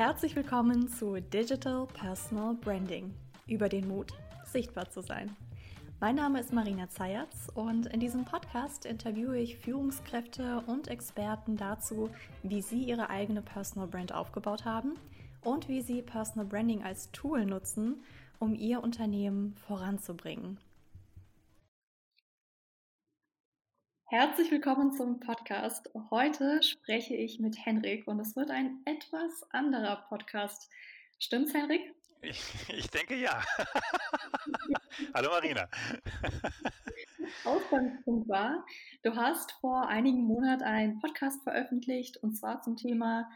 Herzlich willkommen zu Digital Personal Branding. Über den Mut, sichtbar zu sein. Mein Name ist Marina Zayatz und in diesem Podcast interviewe ich Führungskräfte und Experten dazu, wie sie ihre eigene Personal Brand aufgebaut haben und wie sie Personal Branding als Tool nutzen, um ihr Unternehmen voranzubringen. Herzlich willkommen zum Podcast. Heute spreche ich mit Henrik und es wird ein etwas anderer Podcast. Stimmt's, Henrik? Ich, ich denke ja. Hallo Marina. Ausgangspunkt war, du hast vor einigen Monaten einen Podcast veröffentlicht und zwar zum Thema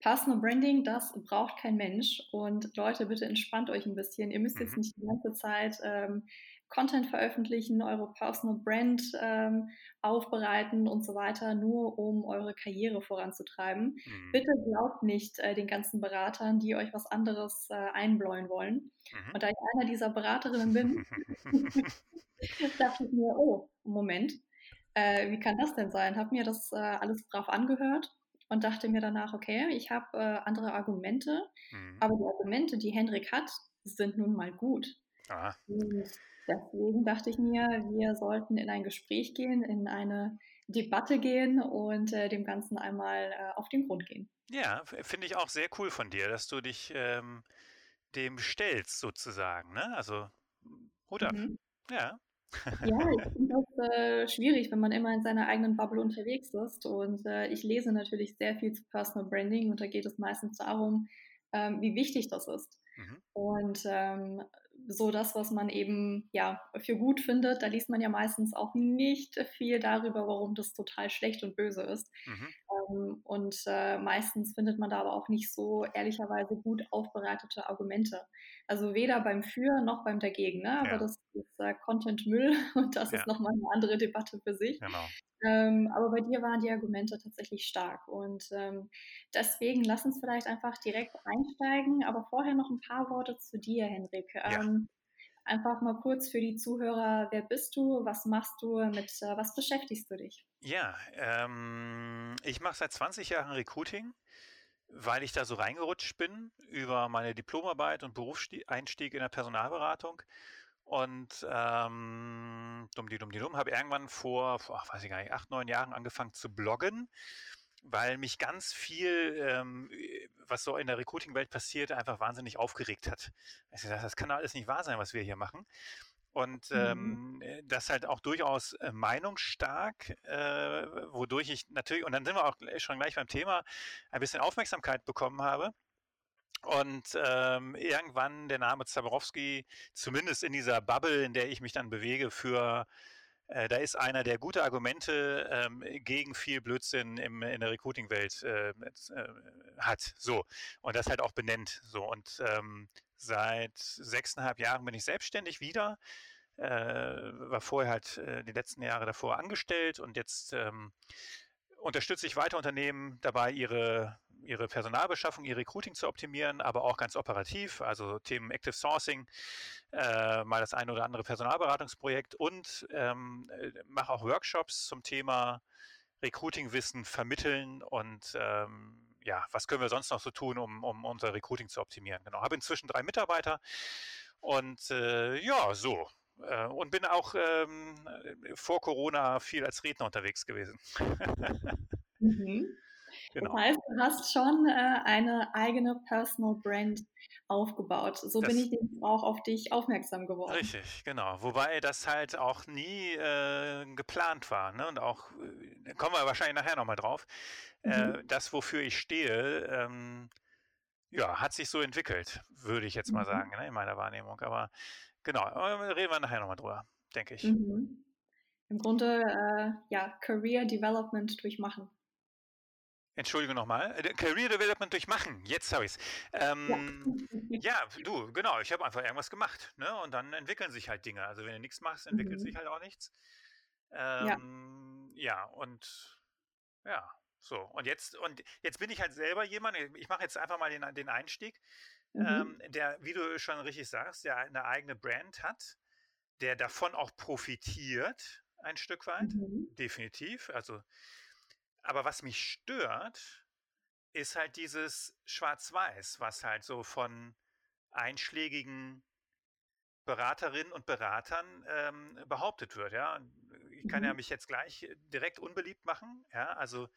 Personal Branding, das braucht kein Mensch. Und Leute, bitte entspannt euch ein bisschen. Ihr müsst jetzt mhm. nicht die ganze Zeit ähm, Content veröffentlichen, eure Personal Brand ähm, aufbereiten und so weiter, nur um eure Karriere voranzutreiben. Mhm. Bitte glaubt nicht äh, den ganzen Beratern, die euch was anderes äh, einbläuen wollen. Mhm. Und da ich einer dieser Beraterinnen bin, dachte ich mir, oh, Moment, äh, wie kann das denn sein? Hab mir das äh, alles brav angehört und dachte mir danach, okay, ich habe äh, andere Argumente, mhm. aber die Argumente, die Hendrik hat, sind nun mal gut. Ah. Deswegen dachte ich mir, wir sollten in ein Gespräch gehen, in eine Debatte gehen und äh, dem Ganzen einmal äh, auf den Grund gehen. Ja, finde ich auch sehr cool von dir, dass du dich ähm, dem stellst sozusagen. Ne? Also Hut ab. Mhm. Ja. Ja, ich finde das äh, schwierig, wenn man immer in seiner eigenen Bubble unterwegs ist. Und äh, ich lese natürlich sehr viel zu Personal Branding und da geht es meistens darum, ähm, wie wichtig das ist. Mhm. Und ähm, so das, was man eben ja für gut findet, da liest man ja meistens auch nicht viel darüber, warum das total schlecht und böse ist. Mhm. Ähm, und äh, meistens findet man da aber auch nicht so ehrlicherweise gut aufbereitete Argumente. Also weder beim Für noch beim Dagegen. Ne? Aber ja. das ist äh, Content Müll und das ja. ist nochmal eine andere Debatte für sich. Genau. Ähm, aber bei dir waren die Argumente tatsächlich stark. Und ähm, deswegen lass uns vielleicht einfach direkt einsteigen. Aber vorher noch ein paar Worte zu dir, Henrik. Ja. Ähm, einfach mal kurz für die Zuhörer, wer bist du, was machst du, mit äh, was beschäftigst du dich? Ja, ähm, ich mache seit 20 Jahren Recruiting, weil ich da so reingerutscht bin über meine Diplomarbeit und Berufseinstieg in der Personalberatung und ähm, dumm die dumm die dumm, habe irgendwann vor, vor weiß ich gar nicht, acht, neun Jahren angefangen zu bloggen, weil mich ganz viel, ähm, was so in der Recruiting-Welt passiert, einfach wahnsinnig aufgeregt hat. Ich gesagt, das kann alles nicht wahr sein, was wir hier machen. Und mhm. ähm, das halt auch durchaus äh, meinungsstark, äh, wodurch ich natürlich, und dann sind wir auch schon gleich beim Thema, ein bisschen Aufmerksamkeit bekommen habe und ähm, irgendwann der Name Zaborowski, zumindest in dieser Bubble, in der ich mich dann bewege, für äh, da ist einer, der gute Argumente ähm, gegen viel Blödsinn im, in der Recruiting-Welt äh, äh, hat. So. Und das halt auch benennt. So. Und ähm, seit sechseinhalb Jahren bin ich selbstständig wieder. Äh, war vorher halt äh, die letzten Jahre davor angestellt und jetzt ähm, unterstütze ich weiter Unternehmen dabei, ihre ihre Personalbeschaffung, ihr Recruiting zu optimieren, aber auch ganz operativ, also Themen Active Sourcing, äh, mal das eine oder andere Personalberatungsprojekt und ähm, äh, mache auch Workshops zum Thema Recruiting-Wissen vermitteln und ähm, ja, was können wir sonst noch so tun, um, um unser Recruiting zu optimieren. Genau, habe inzwischen drei Mitarbeiter und äh, ja, so. Äh, und bin auch ähm, vor Corona viel als Redner unterwegs gewesen. mhm. Genau. Das heißt, du hast schon äh, eine eigene Personal Brand aufgebaut. So das, bin ich auch auf dich aufmerksam geworden. Richtig, genau. Wobei das halt auch nie äh, geplant war. Ne? Und auch, äh, kommen wir wahrscheinlich nachher nochmal drauf, äh, mhm. das, wofür ich stehe, ähm, ja, hat sich so entwickelt, würde ich jetzt mal mhm. sagen, ne, in meiner Wahrnehmung. Aber genau, reden wir nachher nochmal drüber, denke ich. Mhm. Im Grunde, äh, ja, Career Development durchmachen. Entschuldige nochmal. Äh, Career Development durchmachen. Jetzt habe ich es. Ähm, ja. ja. du, genau. Ich habe einfach irgendwas gemacht. Ne? Und dann entwickeln sich halt Dinge. Also wenn du nichts machst, entwickelt mhm. sich halt auch nichts. Ähm, ja. ja, und ja, so. Und jetzt, und jetzt bin ich halt selber jemand, ich mache jetzt einfach mal den, den Einstieg, mhm. ähm, der, wie du schon richtig sagst, der eine eigene Brand hat, der davon auch profitiert, ein Stück weit. Mhm. Definitiv. Also aber was mich stört, ist halt dieses Schwarz-Weiß, was halt so von einschlägigen Beraterinnen und Beratern ähm, behauptet wird. Ja, ich kann mhm. ja mich jetzt gleich direkt unbeliebt machen. Ja, also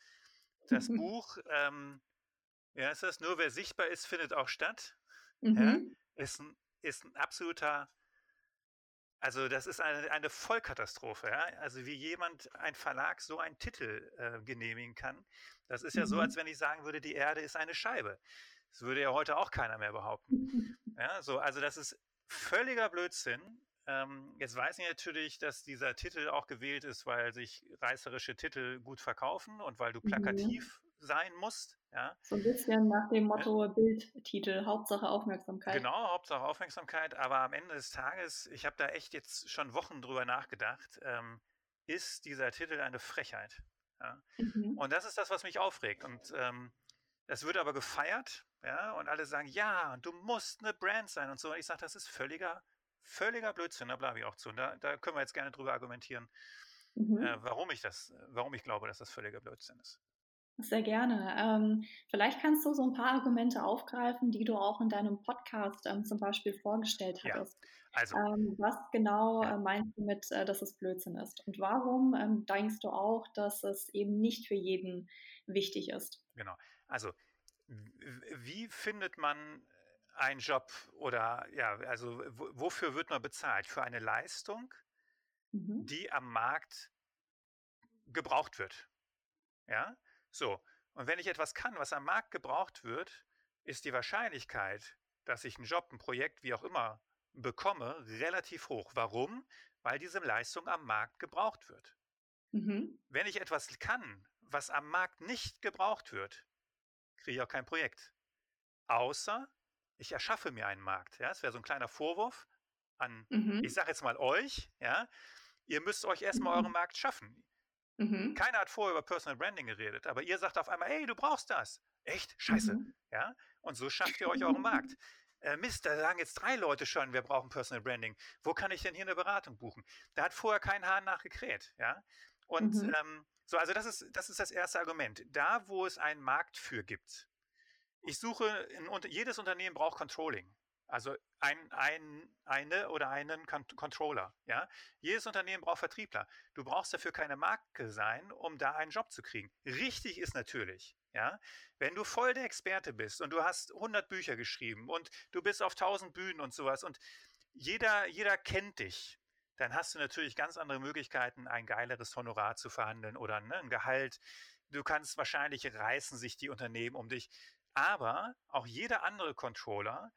das Buch, ähm, ja, ist das nur wer sichtbar ist, findet auch statt. Mhm. Ja, ist ein, ist ein absoluter also das ist eine, eine Vollkatastrophe. Ja? Also wie jemand, ein Verlag, so einen Titel äh, genehmigen kann. Das ist ja mhm. so, als wenn ich sagen würde, die Erde ist eine Scheibe. Das würde ja heute auch keiner mehr behaupten. Ja, so, also das ist völliger Blödsinn. Ähm, jetzt weiß ich natürlich, dass dieser Titel auch gewählt ist, weil sich reißerische Titel gut verkaufen und weil du mhm. plakativ sein musst. Ja. So ein bisschen nach dem Motto ja. Bildtitel, Hauptsache Aufmerksamkeit. Genau, Hauptsache Aufmerksamkeit, aber am Ende des Tages, ich habe da echt jetzt schon Wochen drüber nachgedacht, ähm, ist dieser Titel eine Frechheit. Ja. Mhm. Und das ist das, was mich aufregt. Und ähm, das wird aber gefeiert, ja, und alle sagen, ja, du musst eine Brand sein und so. Und ich sage, das ist völliger, völliger Blödsinn, da bleibe ich auch zu. Und da, da können wir jetzt gerne drüber argumentieren, mhm. äh, warum ich das, warum ich glaube, dass das völliger Blödsinn ist. Sehr gerne. Ähm, vielleicht kannst du so ein paar Argumente aufgreifen, die du auch in deinem Podcast ähm, zum Beispiel vorgestellt hattest. Ja, also, ähm, was genau ja. äh, meinst du mit, äh, dass es Blödsinn ist? Und warum ähm, denkst du auch, dass es eben nicht für jeden wichtig ist? Genau. Also, wie findet man einen Job oder ja, also wofür wird man bezahlt? Für eine Leistung, mhm. die am Markt gebraucht wird. Ja, so, und wenn ich etwas kann, was am Markt gebraucht wird, ist die Wahrscheinlichkeit, dass ich einen Job, ein Projekt, wie auch immer, bekomme, relativ hoch. Warum? Weil diese Leistung am Markt gebraucht wird. Mhm. Wenn ich etwas kann, was am Markt nicht gebraucht wird, kriege ich auch kein Projekt. Außer ich erschaffe mir einen Markt. Ja, das wäre so ein kleiner Vorwurf an, mhm. ich sage jetzt mal euch, ja, ihr müsst euch erstmal mhm. euren Markt schaffen. Mhm. Keiner hat vorher über Personal Branding geredet, aber ihr sagt auf einmal, ey, du brauchst das. Echt? Scheiße. Mhm. Ja? Und so schafft ihr euch euren Markt. Äh, Mist, da sagen jetzt drei Leute schon, wir brauchen Personal Branding. Wo kann ich denn hier eine Beratung buchen? Da hat vorher kein Hahn nachgekräht. Ja? Und mhm. ähm, so, also das ist, das ist das erste Argument. Da, wo es einen Markt für gibt. Ich suche, in, jedes Unternehmen braucht Controlling. Also ein, ein, eine oder einen Controller. Ja? Jedes Unternehmen braucht Vertriebler. Du brauchst dafür keine Marke sein, um da einen Job zu kriegen. Richtig ist natürlich, ja, wenn du voll der Experte bist und du hast 100 Bücher geschrieben und du bist auf 1000 Bühnen und sowas und jeder, jeder kennt dich, dann hast du natürlich ganz andere Möglichkeiten, ein geileres Honorar zu verhandeln oder ne, ein Gehalt. Du kannst wahrscheinlich reißen sich die Unternehmen um dich. Aber auch jeder andere Controller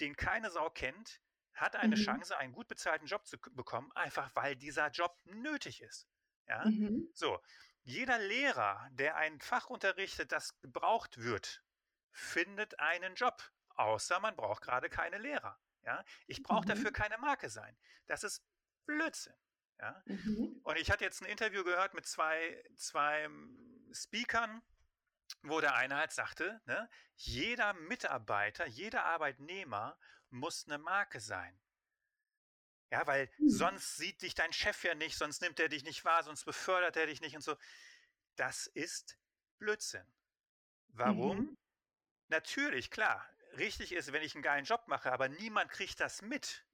den keine Sau kennt, hat eine mhm. Chance, einen gut bezahlten Job zu bekommen, einfach weil dieser Job nötig ist. Ja? Mhm. So, jeder Lehrer, der ein Fach unterrichtet, das gebraucht wird, findet einen Job, außer man braucht gerade keine Lehrer. Ja? Ich brauche mhm. dafür keine Marke sein. Das ist Blödsinn. Ja? Mhm. Und ich hatte jetzt ein Interview gehört mit zwei, zwei Speakern, wo der eine halt sagte, ne, jeder Mitarbeiter, jeder Arbeitnehmer muss eine Marke sein. Ja, weil mhm. sonst sieht dich dein Chef ja nicht, sonst nimmt er dich nicht wahr, sonst befördert er dich nicht und so. Das ist Blödsinn. Warum? Mhm. Natürlich, klar, richtig ist, wenn ich einen geilen Job mache, aber niemand kriegt das mit,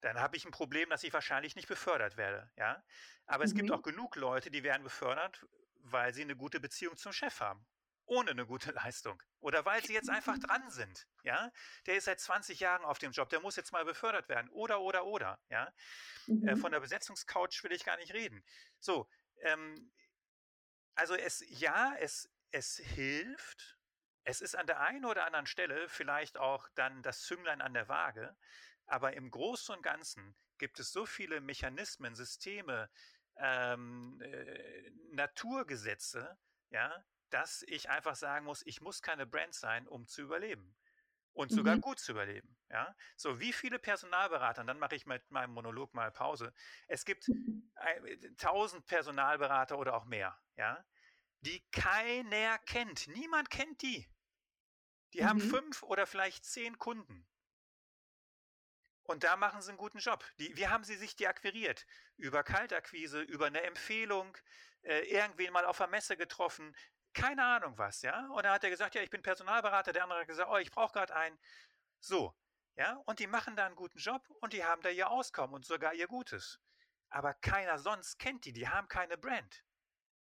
dann habe ich ein Problem, dass ich wahrscheinlich nicht befördert werde. Ja? Aber mhm. es gibt mhm. auch genug Leute, die werden befördert, weil sie eine gute Beziehung zum Chef haben ohne eine gute Leistung. Oder weil sie jetzt einfach dran sind. Ja, der ist seit 20 Jahren auf dem Job, der muss jetzt mal befördert werden. Oder, oder, oder. Ja, äh, mhm. äh, von der Besetzungscouch will ich gar nicht reden. So, ähm, also es, ja, es, es hilft. Es ist an der einen oder anderen Stelle vielleicht auch dann das Zünglein an der Waage. Aber im Großen und Ganzen gibt es so viele Mechanismen, Systeme, ähm, äh, Naturgesetze, ja, dass ich einfach sagen muss, ich muss keine Brand sein, um zu überleben. Und sogar mhm. gut zu überleben. Ja? So, wie viele Personalberater, dann mache ich mit meinem Monolog mal Pause. Es gibt mhm. tausend Personalberater oder auch mehr, ja, die keiner kennt. Niemand kennt die. Die mhm. haben fünf oder vielleicht zehn Kunden. Und da machen sie einen guten Job. Die, wie haben sie sich die akquiriert? Über Kaltakquise, über eine Empfehlung, äh, irgendwen mal auf der Messe getroffen, keine Ahnung was, ja. Und dann hat er gesagt, ja, ich bin Personalberater, der andere hat gesagt, oh, ich brauche gerade einen. So, ja, und die machen da einen guten Job und die haben da ihr Auskommen und sogar ihr Gutes. Aber keiner sonst kennt die, die haben keine Brand.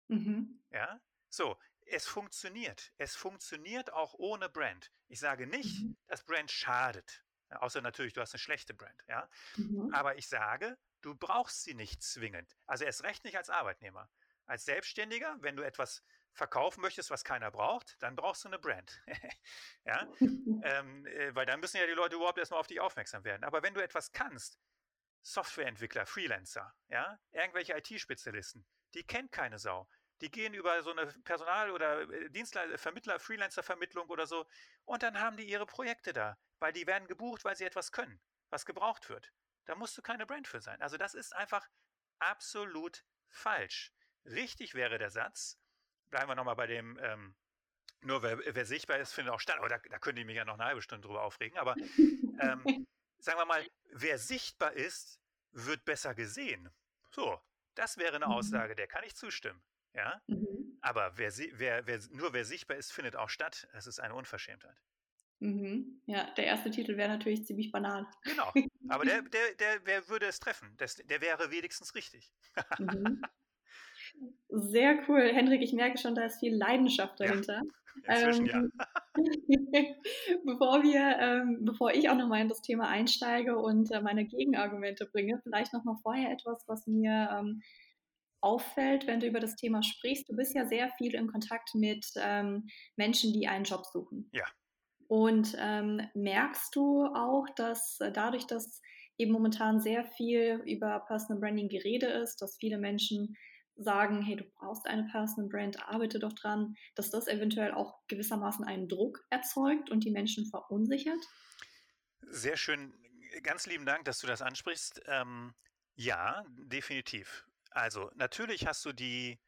Mhm. Ja, so, es funktioniert. Es funktioniert auch ohne Brand. Ich sage nicht, mhm. dass Brand schadet. Außer natürlich, du hast eine schlechte Brand. Ja? Mhm. Aber ich sage, du brauchst sie nicht zwingend. Also erst recht nicht als Arbeitnehmer. Als Selbstständiger, wenn du etwas verkaufen möchtest, was keiner braucht, dann brauchst du eine Brand. ja? ähm, äh, weil dann müssen ja die Leute überhaupt erstmal auf dich aufmerksam werden. Aber wenn du etwas kannst, Softwareentwickler, Freelancer, ja, irgendwelche IT-Spezialisten, die kennt keine Sau. Die gehen über so eine Personal- oder äh, Dienstleister, Vermittler, Freelancer-Vermittlung oder so und dann haben die ihre Projekte da, weil die werden gebucht, weil sie etwas können, was gebraucht wird. Da musst du keine Brand für sein. Also das ist einfach absolut falsch. Richtig wäre der Satz, bleiben wir nochmal bei dem, ähm, nur wer, wer, sichtbar ist, findet auch statt. Oh, da, da könnte ich mich ja noch eine halbe Stunde drüber aufregen, aber ähm, sagen wir mal, wer sichtbar ist, wird besser gesehen. So, das wäre eine mhm. Aussage, der kann ich zustimmen. Ja? Mhm. Aber wer, wer, wer, nur wer sichtbar ist, findet auch statt. Das ist eine Unverschämtheit. Mhm. Ja, der erste Titel wäre natürlich ziemlich banal. Genau. Aber der, der, der, wer würde es treffen? Das, der wäre wenigstens richtig. mhm. Sehr cool. Hendrik, ich merke schon, da ist viel Leidenschaft dahinter. Ja, ähm, ja. bevor wir, ähm, bevor ich auch nochmal in das Thema einsteige und äh, meine Gegenargumente bringe, vielleicht nochmal vorher etwas, was mir ähm, auffällt, wenn du über das Thema sprichst. Du bist ja sehr viel in Kontakt mit ähm, Menschen, die einen Job suchen. Ja. Und ähm, merkst du auch, dass äh, dadurch, dass eben momentan sehr viel über Personal Branding Gerede ist, dass viele Menschen sagen, hey, du brauchst eine Personal Brand, arbeite doch dran, dass das eventuell auch gewissermaßen einen Druck erzeugt und die Menschen verunsichert? Sehr schön. Ganz lieben Dank, dass du das ansprichst. Ähm, ja, definitiv. Also, natürlich hast du die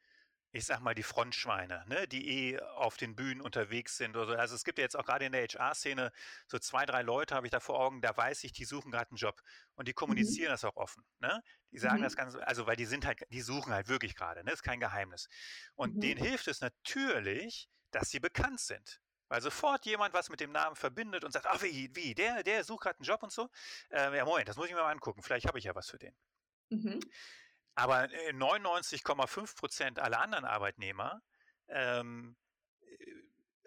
ich sag mal, die Frontschweine, ne, die eh auf den Bühnen unterwegs sind. Oder so. Also es gibt ja jetzt auch gerade in der HR-Szene so zwei, drei Leute, habe ich da vor Augen, da weiß ich, die suchen gerade einen Job. Und die mhm. kommunizieren mhm. das auch offen. Ne? Die sagen mhm. das Ganze, also weil die sind halt, die suchen halt wirklich gerade, ne? ist kein Geheimnis. Und mhm. denen hilft es natürlich, dass sie bekannt sind. Weil sofort jemand was mit dem Namen verbindet und sagt, ach wie, wie, der, der sucht gerade einen Job und so. Äh, ja, Moment, das muss ich mir mal angucken, vielleicht habe ich ja was für den. Mhm. Aber 99,5 äh, Prozent aller anderen Arbeitnehmer ähm, äh,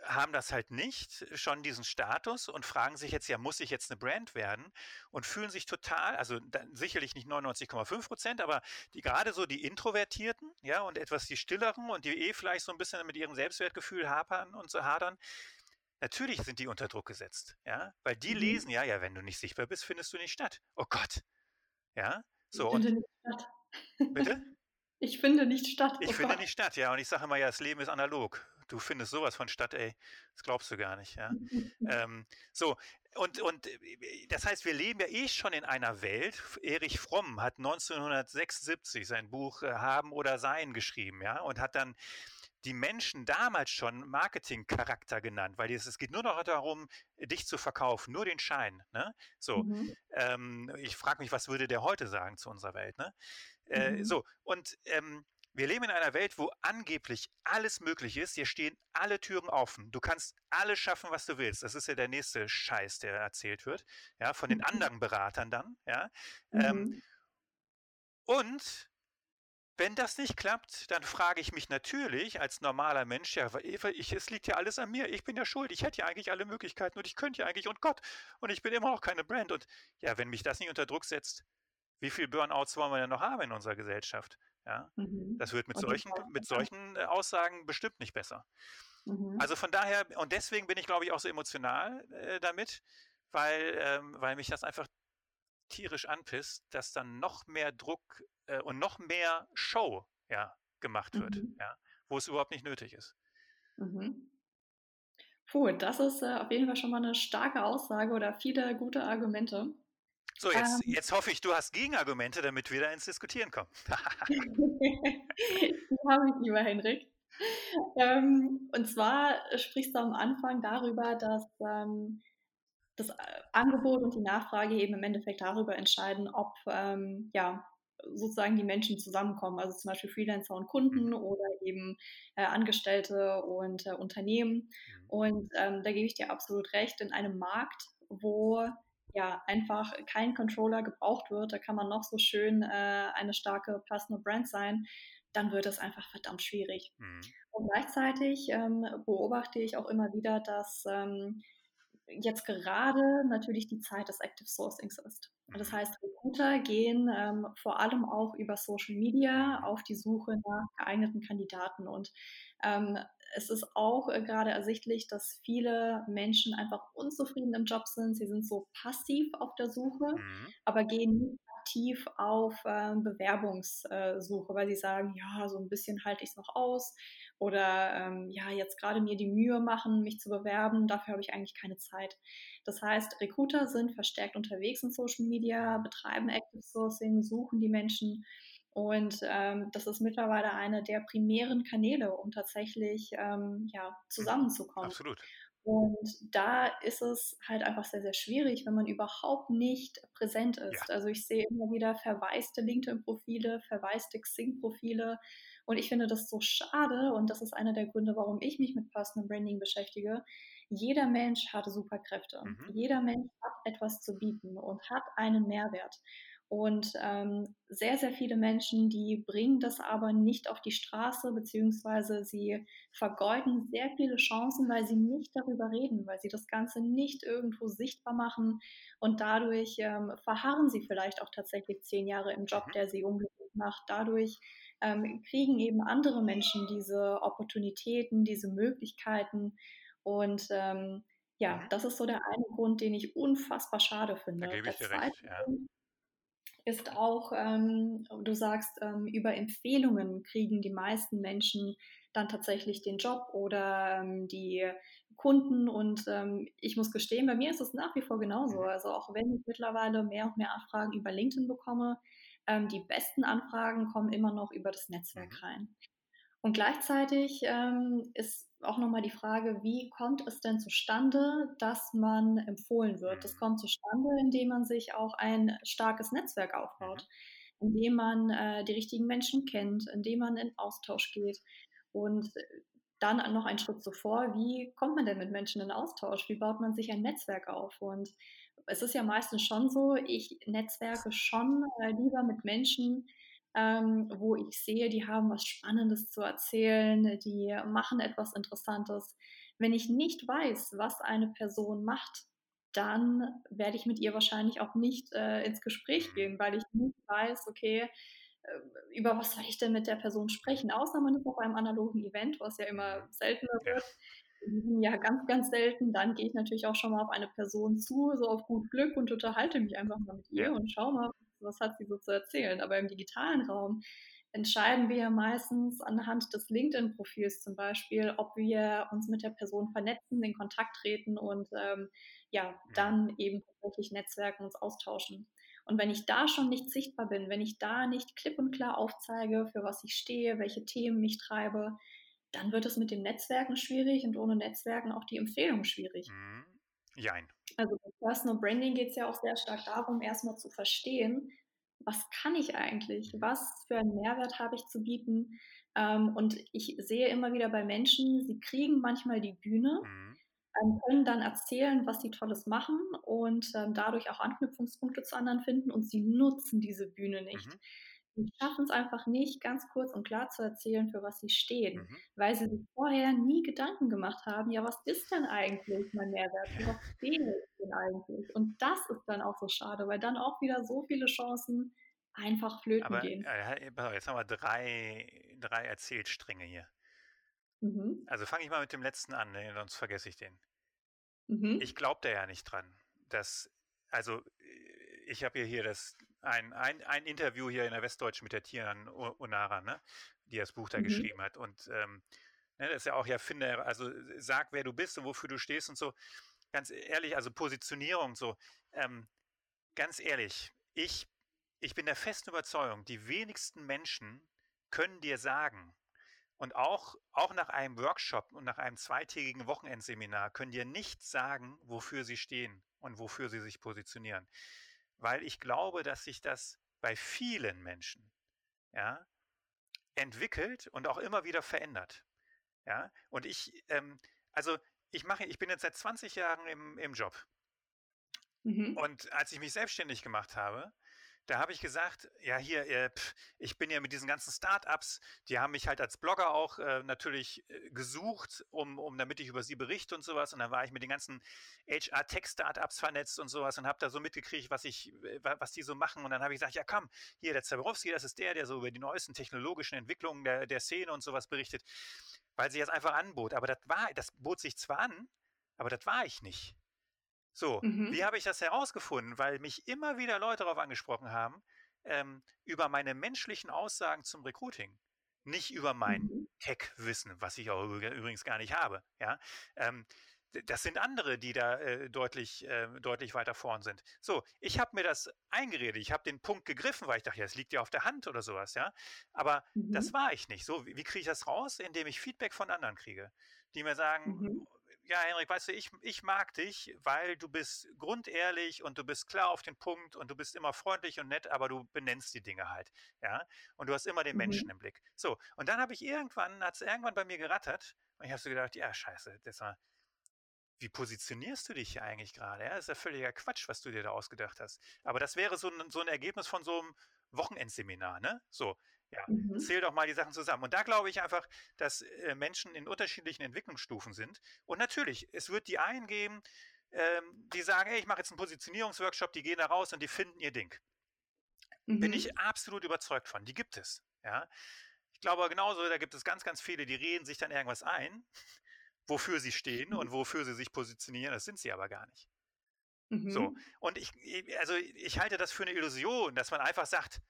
haben das halt nicht, schon diesen Status und fragen sich jetzt, ja, muss ich jetzt eine Brand werden? Und fühlen sich total, also sicherlich nicht 99,5 Prozent, aber die gerade so die Introvertierten, ja, und etwas die Stilleren und die eh vielleicht so ein bisschen mit ihrem Selbstwertgefühl hapern und so hadern, natürlich sind die unter Druck gesetzt, ja, weil die mhm. lesen ja, ja, wenn du nicht sichtbar bist, findest du nicht statt. Oh Gott, ja, so. Und, Bitte? Ich finde nicht statt. Ich oh finde Gott. nicht statt, ja. Und ich sage immer, ja, das Leben ist analog. Du findest sowas von statt, ey. Das glaubst du gar nicht, ja. ähm, so, und, und äh, das heißt, wir leben ja eh schon in einer Welt. Erich Fromm hat 1976 sein Buch äh, Haben oder Sein geschrieben, ja, und hat dann die Menschen damals schon Marketingcharakter genannt, weil es, geht nur noch darum, dich zu verkaufen, nur den Schein. Ne? So, mhm. ähm, ich frage mich, was würde der heute sagen zu unserer Welt? Ne? Äh, mhm. So, und ähm, wir leben in einer Welt, wo angeblich alles möglich ist. Hier stehen alle Türen offen. Du kannst alles schaffen, was du willst. Das ist ja der nächste Scheiß, der erzählt wird. Ja, von den mhm. anderen Beratern dann. Ja. Ähm, mhm. und wenn das nicht klappt, dann frage ich mich natürlich als normaler Mensch, ja, ich, es liegt ja alles an mir, ich bin ja schuld, ich hätte ja eigentlich alle Möglichkeiten und ich könnte ja eigentlich und Gott und ich bin immer noch keine Brand und ja, wenn mich das nicht unter Druck setzt, wie viele Burnouts wollen wir denn noch haben in unserer Gesellschaft? Ja, mhm. das wird mit solchen, mit solchen äh, Aussagen bestimmt nicht besser. Mhm. Also von daher, und deswegen bin ich, glaube ich, auch so emotional äh, damit, weil, ähm, weil mich das einfach tierisch anpisst, dass dann noch mehr Druck äh, und noch mehr Show ja, gemacht wird, mhm. ja, wo es überhaupt nicht nötig ist. Mhm. Puh, das ist äh, auf jeden Fall schon mal eine starke Aussage oder viele gute Argumente. So, jetzt, ähm, jetzt hoffe ich, du hast Gegenargumente, damit wir da ins Diskutieren kommen. die habe ich, lieber Henrik. Ähm, und zwar sprichst du am Anfang darüber, dass ähm, das äh, Angebot und die Nachfrage eben im Endeffekt darüber entscheiden, ob, ähm, ja, sozusagen die Menschen zusammenkommen, also zum Beispiel Freelancer und Kunden mhm. oder eben äh, Angestellte und äh, Unternehmen. Mhm. Und ähm, da gebe ich dir absolut recht, in einem Markt, wo ja einfach kein Controller gebraucht wird, da kann man noch so schön äh, eine starke Personal Brand sein, dann wird es einfach verdammt schwierig. Mhm. Und gleichzeitig ähm, beobachte ich auch immer wieder, dass ähm, jetzt gerade natürlich die Zeit des Active Sourcings ist. Das mhm. heißt, Recruiter gehen ähm, vor allem auch über Social Media auf die Suche nach geeigneten Kandidaten. Und ähm, es ist auch äh, gerade ersichtlich, dass viele Menschen einfach unzufrieden im Job sind. Sie sind so passiv auf der Suche, mhm. aber gehen nicht aktiv auf äh, Bewerbungssuche, weil sie sagen, ja, so ein bisschen halte ich es noch aus oder ähm, ja, jetzt gerade mir die Mühe machen, mich zu bewerben, dafür habe ich eigentlich keine Zeit. Das heißt, Recruiter sind verstärkt unterwegs in Social Media, betreiben Active Sourcing, suchen die Menschen und ähm, das ist mittlerweile einer der primären Kanäle, um tatsächlich ähm, ja, zusammenzukommen. Absolut. Und da ist es halt einfach sehr, sehr schwierig, wenn man überhaupt nicht präsent ist. Ja. Also ich sehe immer wieder verwaiste LinkedIn-Profile, verwaiste Xing-Profile. Und ich finde das so schade und das ist einer der Gründe, warum ich mich mit Personal Branding beschäftige. Jeder Mensch hat Superkräfte. Mhm. Jeder Mensch hat etwas zu bieten und hat einen Mehrwert. Und ähm, sehr, sehr viele Menschen, die bringen das aber nicht auf die Straße, beziehungsweise sie vergeuden sehr viele Chancen, weil sie nicht darüber reden, weil sie das Ganze nicht irgendwo sichtbar machen. Und dadurch ähm, verharren sie vielleicht auch tatsächlich zehn Jahre im Job, mhm. der sie unglücklich macht. Dadurch ähm, kriegen eben andere Menschen diese Opportunitäten, diese Möglichkeiten. Und ähm, ja, mhm. das ist so der eine Grund, den ich unfassbar schade finde. Da gebe ich dir recht, ja ist auch, ähm, du sagst, ähm, über Empfehlungen kriegen die meisten Menschen dann tatsächlich den Job oder ähm, die Kunden. Und ähm, ich muss gestehen, bei mir ist es nach wie vor genauso. Mhm. Also auch wenn ich mittlerweile mehr und mehr Anfragen über LinkedIn bekomme, ähm, die besten Anfragen kommen immer noch über das Netzwerk mhm. rein. Und gleichzeitig ähm, ist auch nochmal die Frage, wie kommt es denn zustande, dass man empfohlen wird? Das mhm. kommt zustande, indem man sich auch ein starkes Netzwerk aufbaut, mhm. indem man äh, die richtigen Menschen kennt, indem man in Austausch geht. Und dann noch einen Schritt zuvor, wie kommt man denn mit Menschen in Austausch? Wie baut man sich ein Netzwerk auf? Und es ist ja meistens schon so, ich netzwerke schon äh, lieber mit Menschen, ähm, wo ich sehe, die haben was Spannendes zu erzählen, die machen etwas Interessantes. Wenn ich nicht weiß, was eine Person macht, dann werde ich mit ihr wahrscheinlich auch nicht äh, ins Gespräch mhm. gehen, weil ich nicht weiß, okay, äh, über was soll ich denn mit der Person sprechen, außer man ist auf einem analogen Event, was ja immer seltener wird. Ja, ganz, ganz selten. Dann gehe ich natürlich auch schon mal auf eine Person zu, so auf gut Glück und unterhalte mich einfach mal mit ihr und schau mal, was hat sie so zu erzählen. Aber im digitalen Raum entscheiden wir meistens anhand des LinkedIn-Profils zum Beispiel, ob wir uns mit der Person vernetzen, in Kontakt treten und ähm, ja, dann eben tatsächlich Netzwerken uns austauschen. Und wenn ich da schon nicht sichtbar bin, wenn ich da nicht klipp und klar aufzeige, für was ich stehe, welche Themen mich treibe, dann wird es mit dem Netzwerken schwierig und ohne Netzwerken auch die Empfehlung schwierig. Mhm. Jein. Also bei Personal Branding geht es ja auch sehr stark darum, erstmal zu verstehen, was kann ich eigentlich? Was für einen Mehrwert habe ich zu bieten? Ähm, und ich sehe immer wieder bei Menschen, sie kriegen manchmal die Bühne, mhm. ähm, können dann erzählen, was sie Tolles machen und ähm, dadurch auch Anknüpfungspunkte zu anderen finden und sie nutzen diese Bühne nicht. Mhm. Sie schaffen es einfach nicht, ganz kurz und klar zu erzählen, für was sie stehen, mhm. weil sie sich vorher nie Gedanken gemacht haben, ja, was ist denn eigentlich mein Mehrwert? Für was stehe ich denn eigentlich? Und das ist dann auch so schade, weil dann auch wieder so viele Chancen einfach flöten Aber gehen. äh, jetzt haben wir drei, drei Erzählstränge hier. Mhm. Also fange ich mal mit dem letzten an, ne? sonst vergesse ich den. Mhm. Ich glaube da ja nicht dran, dass, also ich habe hier das ein, ein, ein Interview hier in der Westdeutschen mit der Tiran Onara, ne, die das Buch da mhm. geschrieben hat. Und ähm, ne, das ist ja auch ja, finde, also sag, wer du bist und wofür du stehst und so. Ganz ehrlich, also Positionierung so. Ähm, ganz ehrlich, ich, ich bin der festen Überzeugung, die wenigsten Menschen können dir sagen, und auch, auch nach einem Workshop und nach einem zweitägigen Wochenendseminar können dir nicht sagen, wofür sie stehen und wofür sie sich positionieren weil ich glaube, dass sich das bei vielen Menschen, ja, entwickelt und auch immer wieder verändert. Ja, und ich, ähm, also ich mache, ich bin jetzt seit 20 Jahren im, im Job. Mhm. Und als ich mich selbstständig gemacht habe, da habe ich gesagt, ja hier, äh, pff, ich bin ja mit diesen ganzen Startups, die haben mich halt als Blogger auch äh, natürlich äh, gesucht, um, um damit ich über sie berichte und sowas. Und dann war ich mit den ganzen HR-Tech-Startups vernetzt und sowas und habe da so mitgekriegt, was ich, äh, was die so machen. Und dann habe ich gesagt, ja komm, hier der Zaborowski, das ist der, der so über die neuesten technologischen Entwicklungen der, der Szene und sowas berichtet, weil sie das einfach anbot. Aber das war, das bot sich zwar an, aber das war ich nicht. So, mhm. wie habe ich das herausgefunden? Weil mich immer wieder Leute darauf angesprochen haben, ähm, über meine menschlichen Aussagen zum Recruiting. Nicht über mein mhm. Tech-Wissen, was ich auch übrigens gar nicht habe. Ja? Ähm, das sind andere, die da äh, deutlich, äh, deutlich weiter vorn sind. So, ich habe mir das eingeredet, ich habe den Punkt gegriffen, weil ich dachte, ja, es liegt ja auf der Hand oder sowas, ja. Aber mhm. das war ich nicht. So, wie, wie kriege ich das raus? Indem ich Feedback von anderen kriege, die mir sagen, mhm ja, Henrik, weißt du, ich, ich mag dich, weil du bist grundehrlich und du bist klar auf den Punkt und du bist immer freundlich und nett, aber du benennst die Dinge halt, ja. Und du hast immer den mhm. Menschen im Blick. So, und dann habe ich irgendwann, hat es irgendwann bei mir gerattert und ich habe so gedacht, ja, scheiße, das war, wie positionierst du dich hier eigentlich gerade? Ja, das ist ja völliger Quatsch, was du dir da ausgedacht hast. Aber das wäre so ein, so ein Ergebnis von so einem Wochenendseminar, ne? So, ja, mhm. zähl doch mal die Sachen zusammen. Und da glaube ich einfach, dass äh, Menschen in unterschiedlichen Entwicklungsstufen sind. Und natürlich, es wird die einen geben, ähm, die sagen, hey, ich mache jetzt einen Positionierungsworkshop, die gehen da raus und die finden ihr Ding. Mhm. Bin ich absolut überzeugt von. Die gibt es. Ja. Ich glaube genauso, da gibt es ganz, ganz viele, die reden sich dann irgendwas ein, wofür sie stehen mhm. und wofür sie sich positionieren. Das sind sie aber gar nicht. Mhm. So. Und ich, also ich halte das für eine Illusion, dass man einfach sagt,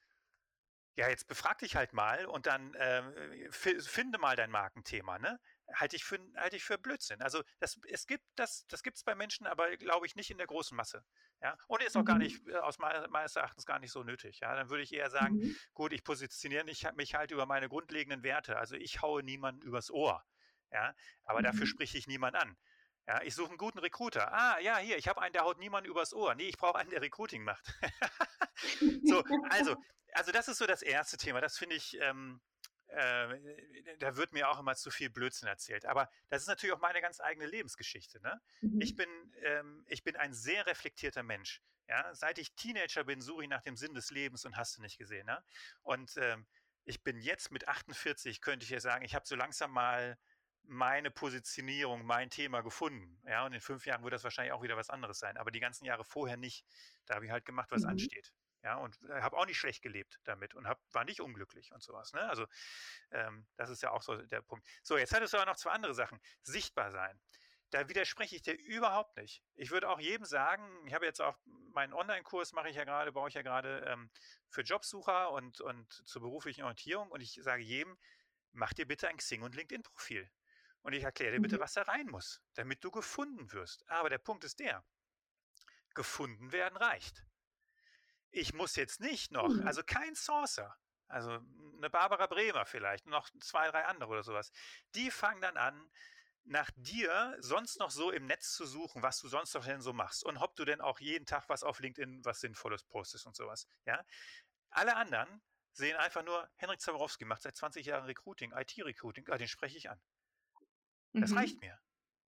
ja, jetzt befrag dich halt mal und dann äh, finde mal dein Markenthema, ne? Halte ich für halte ich für Blödsinn. Also das es gibt das das gibt es bei Menschen, aber glaube ich nicht in der großen Masse. Ja, und ist auch mhm. gar nicht äh, aus meines Erachtens gar nicht so nötig. Ja, dann würde ich eher sagen, mhm. gut, ich positioniere mich, mich halt über meine grundlegenden Werte. Also ich haue niemanden übers Ohr. Ja, aber mhm. dafür spreche ich niemand an. Ja, ich suche einen guten Recruiter. Ah, ja, hier, ich habe einen, der haut niemanden übers Ohr. Nee, ich brauche einen, der Recruiting macht. so, also, also das ist so das erste Thema. Das finde ich, ähm, äh, da wird mir auch immer zu viel Blödsinn erzählt. Aber das ist natürlich auch meine ganz eigene Lebensgeschichte. Ne? Mhm. Ich, bin, ähm, ich bin ein sehr reflektierter Mensch. Ja? Seit ich Teenager bin, suche ich nach dem Sinn des Lebens und hast du nicht gesehen. Ne? Und ähm, ich bin jetzt mit 48, könnte ich ja sagen, ich habe so langsam mal meine Positionierung, mein Thema gefunden. Ja, und in fünf Jahren wird das wahrscheinlich auch wieder was anderes sein. Aber die ganzen Jahre vorher nicht. Da habe ich halt gemacht, was mhm. ansteht. Ja, und äh, habe auch nicht schlecht gelebt damit und hab, war nicht unglücklich und sowas. Ne? Also ähm, das ist ja auch so der Punkt. So, jetzt hattest du aber noch zwei andere Sachen. Sichtbar sein. Da widerspreche ich dir überhaupt nicht. Ich würde auch jedem sagen, ich habe jetzt auch meinen Online-Kurs, mache ich ja gerade, baue ich ja gerade ähm, für Jobsucher und, und zur beruflichen Orientierung und ich sage jedem, mach dir bitte ein Xing- und LinkedIn-Profil. Und ich erkläre dir bitte, mhm. was da rein muss, damit du gefunden wirst. Aber der Punkt ist der, gefunden werden reicht ich muss jetzt nicht noch, mhm. also kein Saucer, also eine Barbara Bremer vielleicht, noch zwei, drei andere oder sowas, die fangen dann an, nach dir sonst noch so im Netz zu suchen, was du sonst noch denn so machst und ob du denn auch jeden Tag was auf LinkedIn, was Sinnvolles postest und sowas. Ja? Alle anderen sehen einfach nur, Henrik Zaborowski macht seit 20 Jahren Recruiting, IT-Recruiting, ah, den spreche ich an. Das mhm. reicht mir.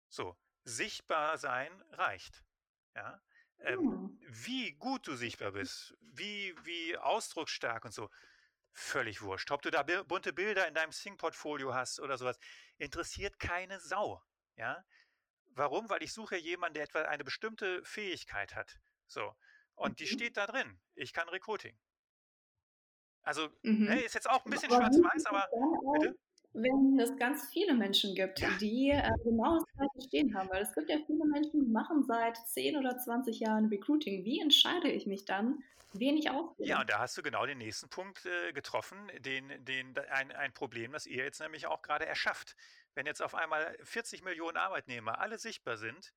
So, sichtbar sein reicht. Ja? Ähm, hm. Wie gut du sichtbar bist, wie, wie ausdrucksstark und so, völlig wurscht. Ob du da bunte Bilder in deinem Sing-Portfolio hast oder sowas, interessiert keine Sau. Ja? Warum? Weil ich suche jemanden, der etwa eine bestimmte Fähigkeit hat. So. Und die mhm. steht da drin. Ich kann Recruiting. Also, mhm. hey, ist jetzt auch ein bisschen schwarz-weiß, aber bitte? Wenn es ganz viele Menschen gibt, ja. die äh, genau das Gleiche stehen haben. Weil es gibt ja viele Menschen, die machen seit 10 oder 20 Jahren Recruiting. Wie entscheide ich mich dann, wen ich auswähle? Ja, und da hast du genau den nächsten Punkt äh, getroffen, den, den, ein, ein Problem, das ihr jetzt nämlich auch gerade erschafft. Wenn jetzt auf einmal 40 Millionen Arbeitnehmer alle sichtbar sind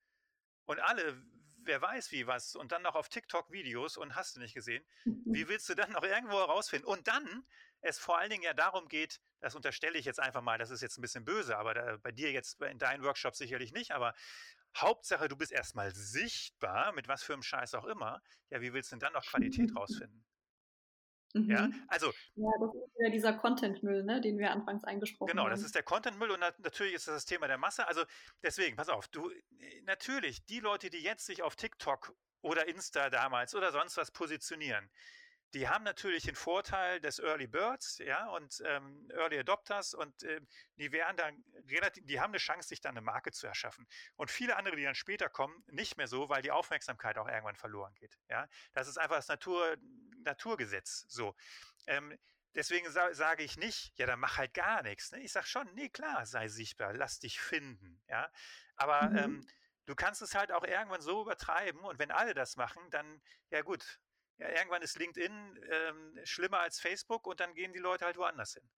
und alle wer weiß wie was und dann noch auf TikTok Videos und hast du nicht gesehen, wie willst du dann noch irgendwo herausfinden? Und dann es vor allen Dingen ja darum geht, das unterstelle ich jetzt einfach mal, das ist jetzt ein bisschen böse, aber da, bei dir jetzt in deinen Workshops sicherlich nicht, aber Hauptsache, du bist erstmal sichtbar, mit was für einem Scheiß auch immer. Ja, wie willst du denn dann noch Qualität rausfinden? Mhm. Ja, also. Ja, das ist ja dieser Content-Müll, ne, den wir anfangs eingesprochen genau, haben. Genau, das ist der Content-Müll und natürlich ist das das Thema der Masse. Also deswegen, pass auf, du, äh, natürlich, die Leute, die jetzt sich auf TikTok oder Insta damals oder sonst was positionieren, die haben natürlich den Vorteil des Early Birds, ja, und ähm, Early Adopters und äh, die werden dann relativ, die haben eine Chance, sich dann eine Marke zu erschaffen. Und viele andere, die dann später kommen, nicht mehr so, weil die Aufmerksamkeit auch irgendwann verloren geht. Ja, das ist einfach das Natur, Naturgesetz. So. Ähm, deswegen sa sage ich nicht, ja, dann mach halt gar nichts. Ne? Ich sage schon, nee, klar, sei sichtbar, lass dich finden. Ja, aber mhm. ähm, du kannst es halt auch irgendwann so übertreiben und wenn alle das machen, dann, ja gut, ja, irgendwann ist LinkedIn ähm, schlimmer als Facebook und dann gehen die Leute halt woanders hin.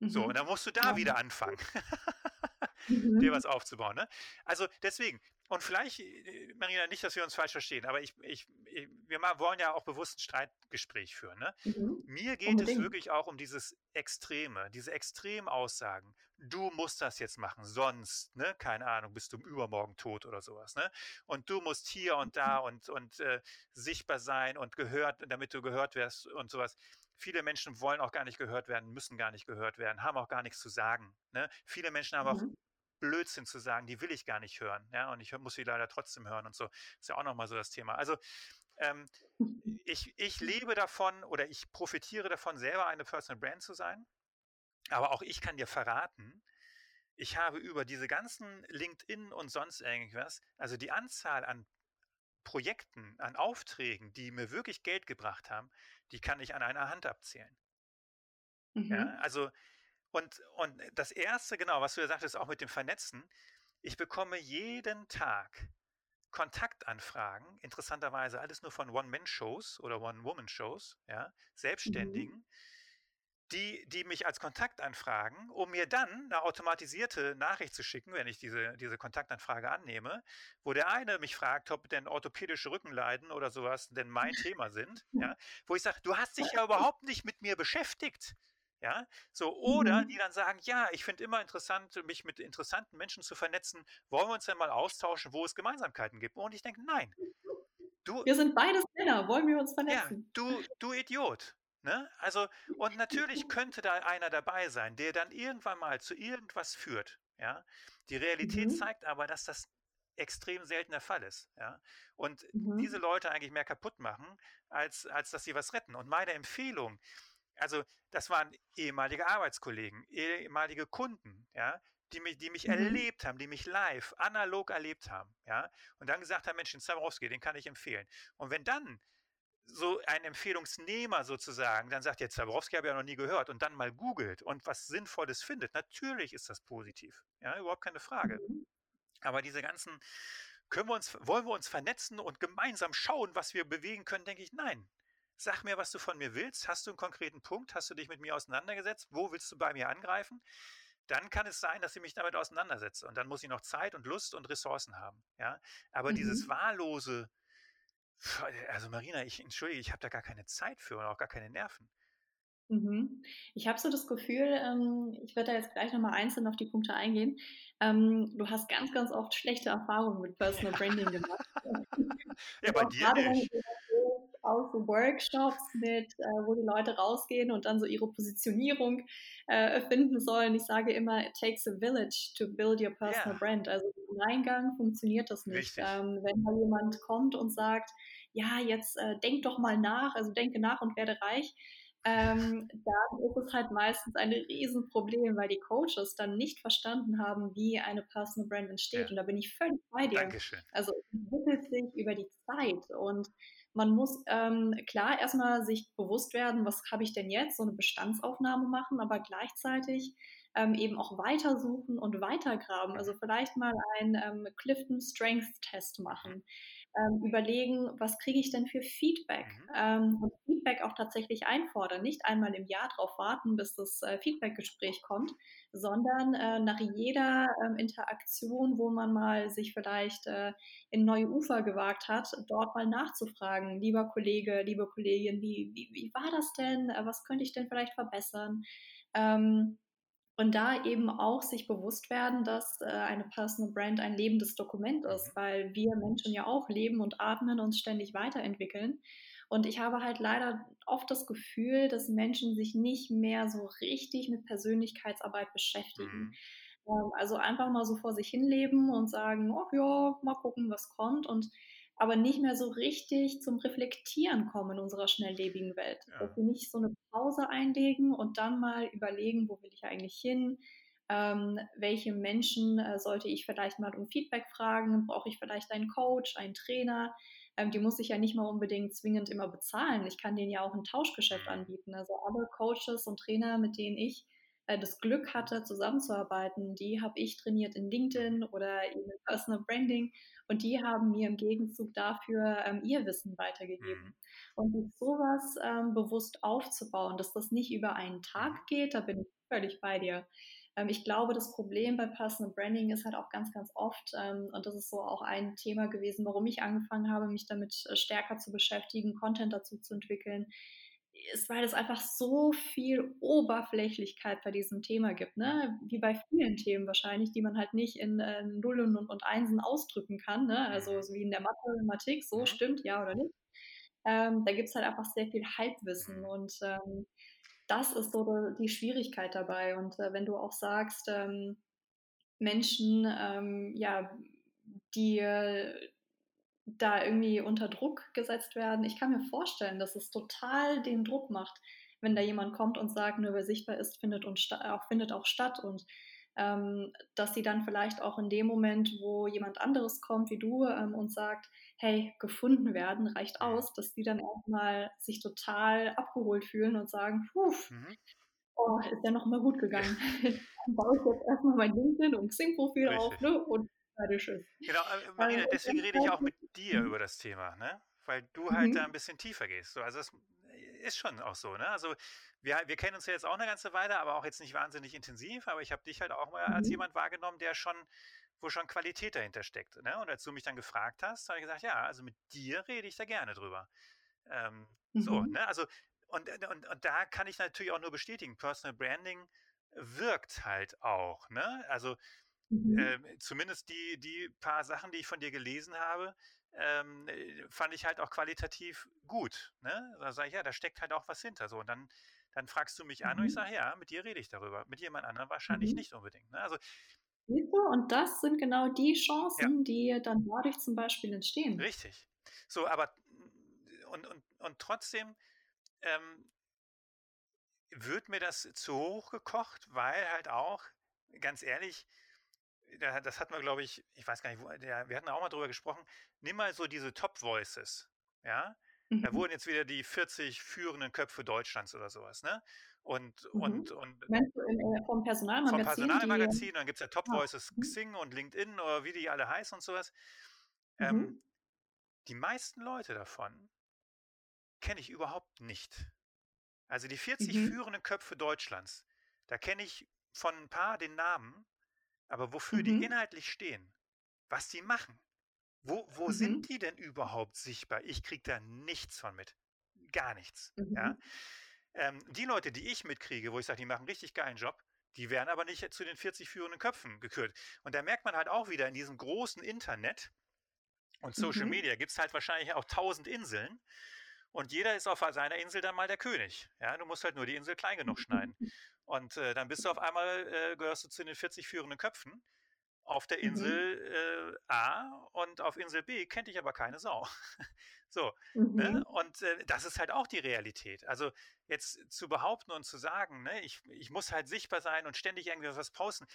Mhm. So, und dann musst du da ja. wieder anfangen, mhm. dir was aufzubauen. Ne? Also deswegen, und vielleicht, äh, Marina, nicht, dass wir uns falsch verstehen, aber ich, ich, ich wir wollen ja auch bewusst ein Streitgespräch führen. Ne? Mhm. Mir geht Unbedingt. es wirklich auch um dieses Extreme, diese extremen Aussagen. Du musst das jetzt machen, sonst, ne, keine Ahnung, bist du übermorgen tot oder sowas. Ne? Und du musst hier und da mhm. und, und äh, sichtbar sein und gehört, damit du gehört wirst und sowas. Viele Menschen wollen auch gar nicht gehört werden, müssen gar nicht gehört werden, haben auch gar nichts zu sagen. Ne? Viele Menschen haben mhm. auch Blödsinn zu sagen, die will ich gar nicht hören. Ja, und ich muss sie leider trotzdem hören und so. Ist ja auch nochmal so das Thema. Also ähm, ich, ich lebe davon oder ich profitiere davon, selber eine Personal Brand zu sein. Aber auch ich kann dir verraten, ich habe über diese ganzen LinkedIn und sonst irgendwas, also die Anzahl an Projekten, an Aufträgen, die mir wirklich Geld gebracht haben, die kann ich an einer Hand abzählen. Mhm. Ja, also und, und das Erste, genau, was du ja sagtest, auch mit dem Vernetzen, ich bekomme jeden Tag Kontaktanfragen, interessanterweise alles nur von One-Man-Shows oder One-Woman-Shows, ja, mhm. Selbstständigen, mhm. die, die mich als Kontakt anfragen, um mir dann eine automatisierte Nachricht zu schicken, wenn ich diese, diese Kontaktanfrage annehme, wo der eine mich fragt, ob denn orthopädische Rückenleiden oder sowas denn mein Thema sind, ja, wo ich sage, du hast dich ja überhaupt nicht mit mir beschäftigt. Ja, so, oder mhm. die dann sagen, ja, ich finde immer interessant, mich mit interessanten Menschen zu vernetzen. Wollen wir uns denn mal austauschen, wo es Gemeinsamkeiten gibt? Und ich denke, nein. Du, wir sind beides Männer, wollen wir uns vernetzen? Ja, du, du Idiot. Ne? Also, und natürlich könnte da einer dabei sein, der dann irgendwann mal zu irgendwas führt. Ja? Die Realität mhm. zeigt aber, dass das extrem selten der Fall ist. Ja? Und mhm. diese Leute eigentlich mehr kaputt machen, als, als dass sie was retten. Und meine Empfehlung, also das waren ehemalige Arbeitskollegen, ehemalige Kunden, ja, die mich, die mich mhm. erlebt haben, die mich live, analog erlebt haben, ja, und dann gesagt haben, Mensch, den Zabrowski, den kann ich empfehlen. Und wenn dann so ein Empfehlungsnehmer sozusagen dann sagt, jetzt Zabrowski habe ich ja noch nie gehört und dann mal googelt und was Sinnvolles findet, natürlich ist das positiv, ja, überhaupt keine Frage. Mhm. Aber diese ganzen, können wir uns, wollen wir uns vernetzen und gemeinsam schauen, was wir bewegen können, denke ich, nein, Sag mir, was du von mir willst. Hast du einen konkreten Punkt? Hast du dich mit mir auseinandergesetzt? Wo willst du bei mir angreifen? Dann kann es sein, dass ich mich damit auseinandersetze. Und dann muss ich noch Zeit und Lust und Ressourcen haben. Ja? Aber mhm. dieses wahllose, also Marina, ich entschuldige, ich habe da gar keine Zeit für und auch gar keine Nerven. Mhm. Ich habe so das Gefühl, ähm, ich werde da jetzt gleich nochmal einzeln auf die Punkte eingehen. Ähm, du hast ganz, ganz oft schlechte Erfahrungen mit Personal Branding gemacht. ja, bei dir nicht auch so Workshops mit, äh, wo die Leute rausgehen und dann so ihre Positionierung äh, finden sollen. Ich sage immer, it takes a village to build your personal yeah. brand. Also im Eingang funktioniert das nicht. Ähm, wenn da jemand kommt und sagt, ja, jetzt äh, denk doch mal nach, also denke nach und werde reich, ähm, dann ist es halt meistens ein Riesenproblem, weil die Coaches dann nicht verstanden haben, wie eine Personal Brand entsteht. Ja. Und da bin ich völlig bei dir. Dankeschön. Also es entwickelt sich über die Zeit und man muss ähm, klar erstmal sich bewusst werden, was habe ich denn jetzt, so eine Bestandsaufnahme machen, aber gleichzeitig ähm, eben auch weitersuchen und weitergraben. Also vielleicht mal einen ähm, Clifton Strength Test machen. Ähm, überlegen, was kriege ich denn für Feedback? Mhm. Ähm, und Feedback auch tatsächlich einfordern. Nicht einmal im Jahr darauf warten, bis das äh, Feedbackgespräch kommt, sondern äh, nach jeder äh, Interaktion, wo man mal sich vielleicht äh, in neue Ufer gewagt hat, dort mal nachzufragen, lieber Kollege, liebe Kollegin, wie, wie, wie war das denn? Äh, was könnte ich denn vielleicht verbessern? Ähm, und da eben auch sich bewusst werden, dass äh, eine Personal Brand ein lebendes Dokument ist, mhm. weil wir Menschen ja auch leben und atmen und ständig weiterentwickeln. Und ich habe halt leider oft das Gefühl, dass Menschen sich nicht mehr so richtig mit Persönlichkeitsarbeit beschäftigen. Mhm. Ähm, also einfach mal so vor sich hinleben und sagen, oh ja, mal gucken, was kommt. Und aber nicht mehr so richtig zum Reflektieren kommen in unserer schnelllebigen Welt. Ja. Dass wir nicht so eine Pause einlegen und dann mal überlegen, wo will ich eigentlich hin? Ähm, welche Menschen äh, sollte ich vielleicht mal um Feedback fragen? Brauche ich vielleicht einen Coach, einen Trainer? Ähm, die muss ich ja nicht mal unbedingt zwingend immer bezahlen. Ich kann denen ja auch ein Tauschgeschäft mhm. anbieten. Also alle Coaches und Trainer, mit denen ich äh, das Glück hatte, zusammenzuarbeiten, die habe ich trainiert in LinkedIn oder in Personal Branding und die haben mir im Gegenzug dafür ähm, ihr Wissen weitergegeben. Mhm. Und sowas ähm, bewusst aufzubauen, dass das nicht über einen Tag mhm. geht, da bin ich völlig bei dir. Ähm, ich glaube, das Problem bei Personal Branding ist halt auch ganz, ganz oft, ähm, und das ist so auch ein Thema gewesen, warum ich angefangen habe, mich damit äh, stärker zu beschäftigen, Content dazu zu entwickeln, ist, weil es einfach so viel Oberflächlichkeit bei diesem Thema gibt, ne? Wie bei vielen Themen wahrscheinlich, die man halt nicht in äh, Nullen und, und, Einsen ausdrücken kann, ne? Also so wie in der Mathematik, so stimmt, ja oder nicht. Ähm, da gibt es halt einfach sehr viel Halbwissen und ähm, das ist so die Schwierigkeit dabei. Und äh, wenn du auch sagst, ähm, Menschen, ähm, ja, die da irgendwie unter Druck gesetzt werden. Ich kann mir vorstellen, dass es total den Druck macht, wenn da jemand kommt und sagt, nur wer sichtbar ist, findet, und auch, findet auch statt. Und ähm, dass sie dann vielleicht auch in dem Moment, wo jemand anderes kommt wie du ähm, und sagt, hey, gefunden werden, reicht aus, dass die dann erstmal sich total abgeholt fühlen und sagen, puh, mhm. oh, ist ja noch mal gut gegangen. dann baue ich jetzt erstmal mein LinkedIn und Xing-Profil auf ne, und ist. Genau, äh, Marina, also, deswegen rede ich auch mit dir mhm. über das Thema, ne? Weil du halt mhm. da ein bisschen tiefer gehst. So, also das ist schon auch so, ne? Also wir, wir kennen uns ja jetzt auch eine ganze Weile, aber auch jetzt nicht wahnsinnig intensiv, aber ich habe dich halt auch mal mhm. als jemand wahrgenommen, der schon, wo schon Qualität dahinter steckt. Ne? Und als du mich dann gefragt hast, habe ich gesagt, ja, also mit dir rede ich da gerne drüber. Ähm, mhm. So, ne? Also, und, und, und da kann ich natürlich auch nur bestätigen, Personal Branding wirkt halt auch, ne? Also Mhm. Ähm, zumindest die, die paar Sachen, die ich von dir gelesen habe, ähm, äh, fand ich halt auch qualitativ gut. Ne? Da sage ich, ja, da steckt halt auch was hinter. So, und dann, dann fragst du mich an und ich mhm. sage, ja, mit dir rede ich darüber. Mit jemand anderem wahrscheinlich mhm. nicht unbedingt. Ne? Also, und das sind genau die Chancen, ja. die dann dadurch zum Beispiel entstehen. Richtig. So, aber und, und, und trotzdem ähm, wird mir das zu hoch gekocht, weil halt auch, ganz ehrlich, das hatten wir, glaube ich, ich weiß gar nicht, wo, der, wir hatten auch mal drüber gesprochen. Nimm mal so diese Top Voices, ja. Mhm. Da wurden jetzt wieder die 40 führenden Köpfe Deutschlands oder sowas, ne? Und, mhm. und, und. Du äh, vom Personalmagazin? Vom Personalmagazin, dann gibt es ja Top Voices ah. Xing und LinkedIn oder wie die alle heißen und sowas. Mhm. Ähm, die meisten Leute davon kenne ich überhaupt nicht. Also die 40 mhm. führenden Köpfe Deutschlands, da kenne ich von ein paar den Namen, aber wofür mhm. die inhaltlich stehen, was die machen, wo, wo mhm. sind die denn überhaupt sichtbar? Ich kriege da nichts von mit. Gar nichts. Mhm. Ja? Ähm, die Leute, die ich mitkriege, wo ich sage, die machen einen richtig geilen Job, die werden aber nicht zu den 40 führenden Köpfen gekürt. Und da merkt man halt auch wieder in diesem großen Internet und Social mhm. Media gibt es halt wahrscheinlich auch tausend Inseln. Und jeder ist auf seiner Insel dann mal der König. Ja, du musst halt nur die Insel klein genug schneiden. Und äh, dann bist du auf einmal, äh, gehörst du zu den 40 führenden Köpfen auf der mhm. Insel äh, A und auf Insel B kennt dich aber keine Sau. so. Ne? Mhm. Ne? Und äh, das ist halt auch die Realität. Also jetzt zu behaupten und zu sagen, ne, ich, ich muss halt sichtbar sein und ständig irgendwie was posten,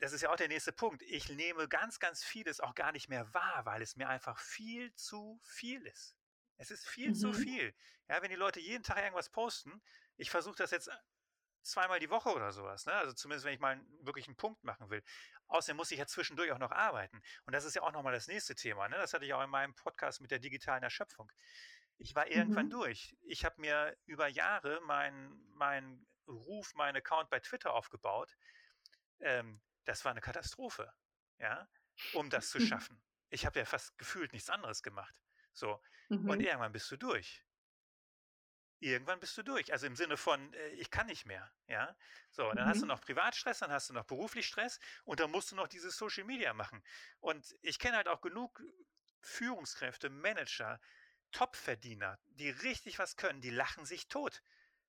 das ist ja auch der nächste Punkt. Ich nehme ganz, ganz vieles auch gar nicht mehr wahr, weil es mir einfach viel zu viel ist. Es ist viel mhm. zu viel. Ja, wenn die Leute jeden Tag irgendwas posten, ich versuche das jetzt zweimal die Woche oder sowas. Ne? Also zumindest, wenn ich mal wirklich einen Punkt machen will. Außerdem muss ich ja zwischendurch auch noch arbeiten. Und das ist ja auch nochmal das nächste Thema. Ne? Das hatte ich auch in meinem Podcast mit der digitalen Erschöpfung. Ich war irgendwann mhm. durch. Ich habe mir über Jahre meinen mein Ruf, meinen Account bei Twitter aufgebaut. Ähm, das war eine Katastrophe, ja, um das zu schaffen. Ich habe ja fast gefühlt nichts anderes gemacht. So. Mhm. Und irgendwann bist du durch irgendwann bist du durch. Also im Sinne von, äh, ich kann nicht mehr. Ja, so, dann mhm. hast du mhm. noch Privatstress, dann hast du noch beruflich Stress und dann musst du noch dieses Social Media machen. Und ich kenne halt auch genug Führungskräfte, Manager, Top-Verdiener, die richtig was können, die lachen sich tot.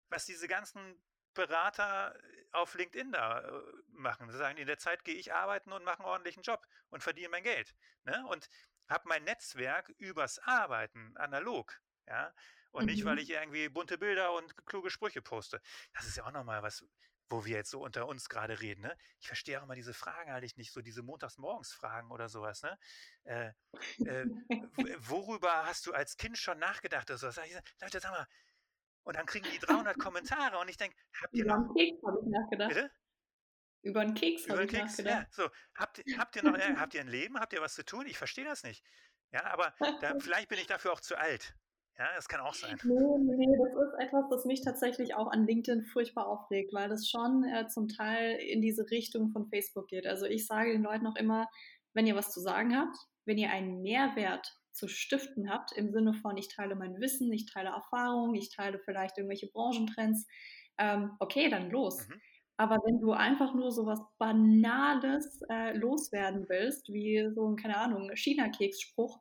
Was diese ganzen Berater auf LinkedIn da äh, machen. Sie sagen, in der Zeit gehe ich arbeiten und mache einen ordentlichen Job und verdiene mein Geld. Ne? Und habe mein Netzwerk übers Arbeiten analog. Ja? Und mhm. nicht, weil mhm. ich irgendwie bunte Bilder und kluge Sprüche poste. Das ist ja auch nochmal was, wo wir jetzt so unter uns gerade reden. Ne? Ich verstehe auch immer diese Fragen halt nicht, so diese Montagsmorgens-Fragen oder sowas. Ne? Äh, äh, worüber hast du als Kind schon nachgedacht? Oder sowas? Leute, sag mal, und dann kriegen die 300 Kommentare und ich denke, habt ihr Über noch... Über einen Keks habe ich nachgedacht. Bitte? Über einen Keks habe ich Keks? nachgedacht. Ja, so. Habt, habt, ihr noch, äh, habt ihr ein Leben? Habt ihr was zu tun? Ich verstehe das nicht. Ja, aber da, vielleicht bin ich dafür auch zu alt. Ja, das kann auch sein. Nee, nee, das ist etwas, das mich tatsächlich auch an LinkedIn furchtbar aufregt, weil das schon äh, zum Teil in diese Richtung von Facebook geht. Also ich sage den Leuten auch immer, wenn ihr was zu sagen habt, wenn ihr einen Mehrwert zu stiften habt, im Sinne von, ich teile mein Wissen, ich teile Erfahrung, ich teile vielleicht irgendwelche Branchentrends, ähm, okay, dann los. Mhm. Aber wenn du einfach nur so was Banales äh, loswerden willst, wie so ein, keine Ahnung, China-Keks-Spruch,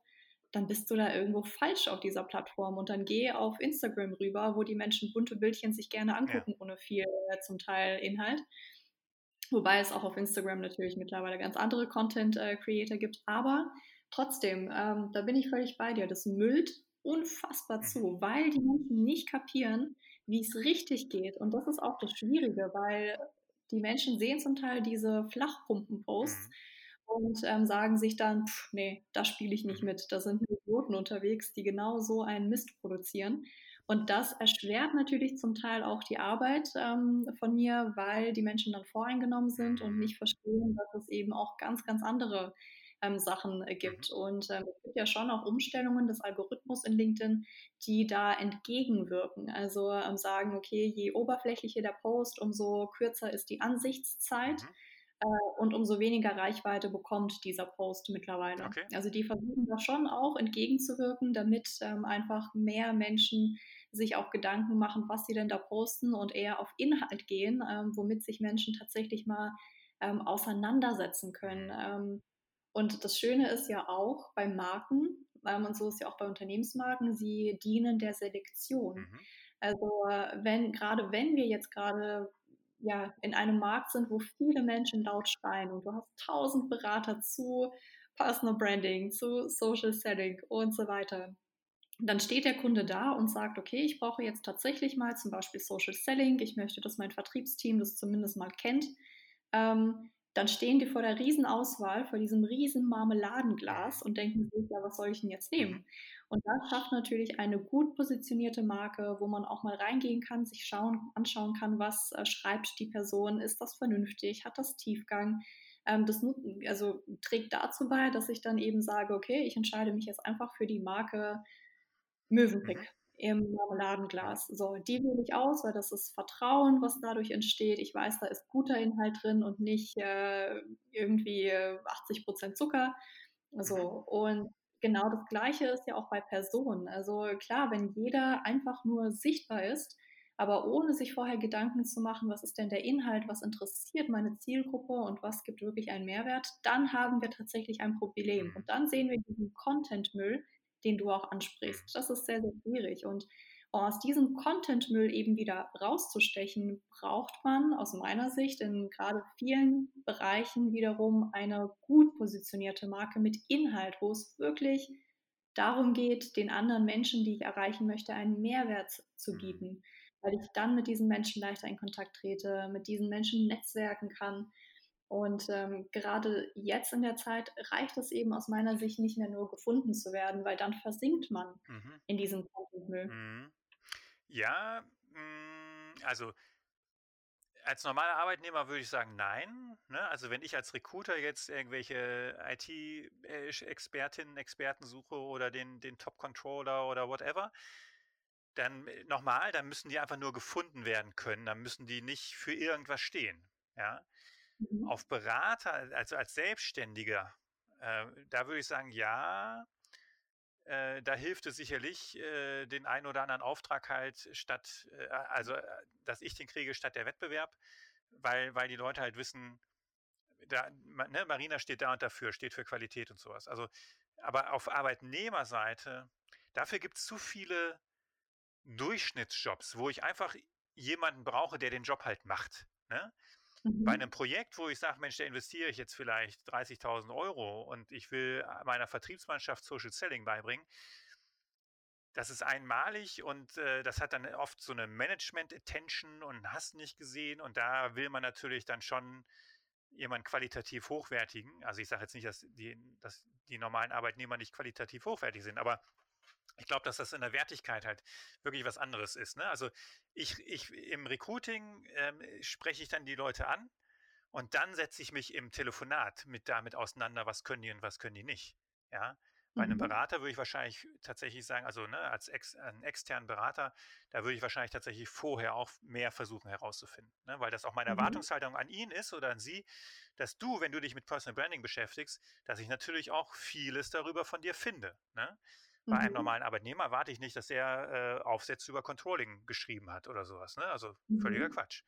dann bist du da irgendwo falsch auf dieser Plattform. Und dann geh auf Instagram rüber, wo die Menschen bunte Bildchen sich gerne angucken, ja. ohne viel äh, zum Teil Inhalt. Wobei es auch auf Instagram natürlich mittlerweile ganz andere Content-Creator äh, gibt. Aber trotzdem, ähm, da bin ich völlig bei dir. Das müllt unfassbar mhm. zu, weil die Menschen nicht kapieren, wie es richtig geht. Und das ist auch das Schwierige, weil die Menschen sehen zum Teil diese Flachpumpen-Posts mhm. Und ähm, sagen sich dann, pff, nee, da spiele ich nicht mhm. mit. Da sind Idioten unterwegs, die genau so einen Mist produzieren. Und das erschwert natürlich zum Teil auch die Arbeit ähm, von mir, weil die Menschen dann voreingenommen sind und nicht verstehen, dass es eben auch ganz, ganz andere ähm, Sachen äh, gibt. Mhm. Und ähm, es gibt ja schon auch Umstellungen des Algorithmus in LinkedIn, die da entgegenwirken. Also ähm, sagen, okay, je oberflächlicher der Post, umso kürzer ist die Ansichtszeit. Äh, und umso weniger Reichweite bekommt dieser Post mittlerweile. Okay. Also die versuchen da schon auch entgegenzuwirken, damit ähm, einfach mehr Menschen sich auch Gedanken machen, was sie denn da posten und eher auf Inhalt gehen, ähm, womit sich Menschen tatsächlich mal ähm, auseinandersetzen können. Mhm. Ähm, und das Schöne ist ja auch bei Marken, ähm, und so ist ja auch bei Unternehmensmarken, sie dienen der Selektion. Mhm. Also wenn, gerade wenn wir jetzt gerade ja, in einem Markt sind, wo viele Menschen laut schreien und du hast tausend Berater zu Personal Branding, zu Social Selling und so weiter, dann steht der Kunde da und sagt, okay, ich brauche jetzt tatsächlich mal zum Beispiel Social Selling, ich möchte, dass mein Vertriebsteam das zumindest mal kennt. Ähm, dann stehen die vor der Riesenauswahl, vor diesem riesen Marmeladenglas und denken sich, ja, was soll ich denn jetzt nehmen? Und das schafft natürlich eine gut positionierte Marke, wo man auch mal reingehen kann, sich schauen, anschauen kann, was äh, schreibt die Person, ist das vernünftig, hat das Tiefgang? Ähm, das also, trägt dazu bei, dass ich dann eben sage, okay, ich entscheide mich jetzt einfach für die Marke Mövenpick. Mhm im Marmeladenglas. So, die wähle ich aus, weil das ist Vertrauen, was dadurch entsteht. Ich weiß, da ist guter Inhalt drin und nicht äh, irgendwie 80 Prozent Zucker. So, mhm. und genau das Gleiche ist ja auch bei Personen. Also klar, wenn jeder einfach nur sichtbar ist, aber ohne sich vorher Gedanken zu machen, was ist denn der Inhalt, was interessiert meine Zielgruppe und was gibt wirklich einen Mehrwert, dann haben wir tatsächlich ein Problem. Mhm. Und dann sehen wir diesen Content-Müll, den du auch ansprichst. Das ist sehr, sehr schwierig. Und aus diesem Content-Müll eben wieder rauszustechen, braucht man aus meiner Sicht in gerade vielen Bereichen wiederum eine gut positionierte Marke mit Inhalt, wo es wirklich darum geht, den anderen Menschen, die ich erreichen möchte, einen Mehrwert zu mhm. bieten, weil ich dann mit diesen Menschen leichter in Kontakt trete, mit diesen Menschen netzwerken kann und ähm, gerade jetzt in der Zeit reicht es eben aus meiner Sicht nicht mehr nur gefunden zu werden, weil dann versinkt man mhm. in diesem Contentmüll. Mhm. Ja, mh, mm, also als normaler Arbeitnehmer würde ich sagen, nein. Ne? Also wenn ich als Recruiter jetzt irgendwelche IT-Expertinnen, Experten suche oder den, den Top-Controller oder whatever, dann äh, nochmal, dann müssen die einfach nur gefunden werden können. Dann müssen die nicht für irgendwas stehen. Ja. Mhm. Auf Berater, also als Selbstständiger, äh, da würde ich sagen, ja, äh, da hilft es sicherlich, äh, den einen oder anderen Auftrag halt statt, äh, also äh, dass ich den kriege statt der Wettbewerb, weil, weil die Leute halt wissen, da, ne, Marina steht da und dafür, steht für Qualität und sowas. Also, aber auf Arbeitnehmerseite, Dafür gibt es zu viele Durchschnittsjobs, wo ich einfach jemanden brauche, der den Job halt macht. Ne? Mhm. Bei einem Projekt, wo ich sage, Mensch, da investiere ich jetzt vielleicht 30.000 Euro und ich will meiner Vertriebsmannschaft Social Selling beibringen, das ist einmalig und äh, das hat dann oft so eine Management-Attention und hast nicht gesehen und da will man natürlich dann schon jemanden qualitativ hochwertigen. Also ich sage jetzt nicht, dass die, dass die normalen Arbeitnehmer nicht qualitativ hochwertig sind, aber ich glaube, dass das in der Wertigkeit halt wirklich was anderes ist. Ne? Also ich, ich im Recruiting ähm, spreche ich dann die Leute an und dann setze ich mich im Telefonat mit damit auseinander, was können die und was können die nicht. Ja, bei einem mhm. Berater würde ich wahrscheinlich tatsächlich sagen, also ne, als ex, einen externen Berater, da würde ich wahrscheinlich tatsächlich vorher auch mehr versuchen herauszufinden. Ne? Weil das auch meine mhm. Erwartungshaltung an ihn ist oder an sie, dass du, wenn du dich mit Personal Branding beschäftigst, dass ich natürlich auch vieles darüber von dir finde. Ne? Bei einem mhm. normalen Arbeitnehmer erwarte ich nicht, dass er äh, Aufsätze über Controlling geschrieben hat oder sowas. Ne? Also völliger mhm. Quatsch.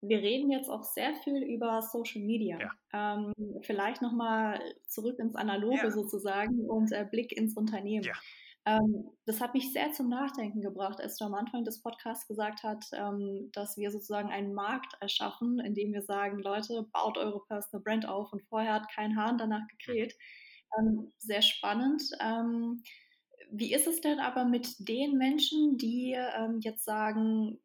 Wir reden jetzt auch sehr viel über Social Media. Ja. Ähm, vielleicht nochmal zurück ins Analoge ja. sozusagen und äh, Blick ins Unternehmen. Ja. Ähm, das hat mich sehr zum Nachdenken gebracht, als du am Anfang des Podcasts gesagt hast, ähm, dass wir sozusagen einen Markt erschaffen, in dem wir sagen, Leute, baut eure Personal Brand auf und vorher hat kein Hahn danach mhm. Ähm, sehr spannend. Ähm, wie ist es denn aber mit den Menschen, die ähm, jetzt sagen,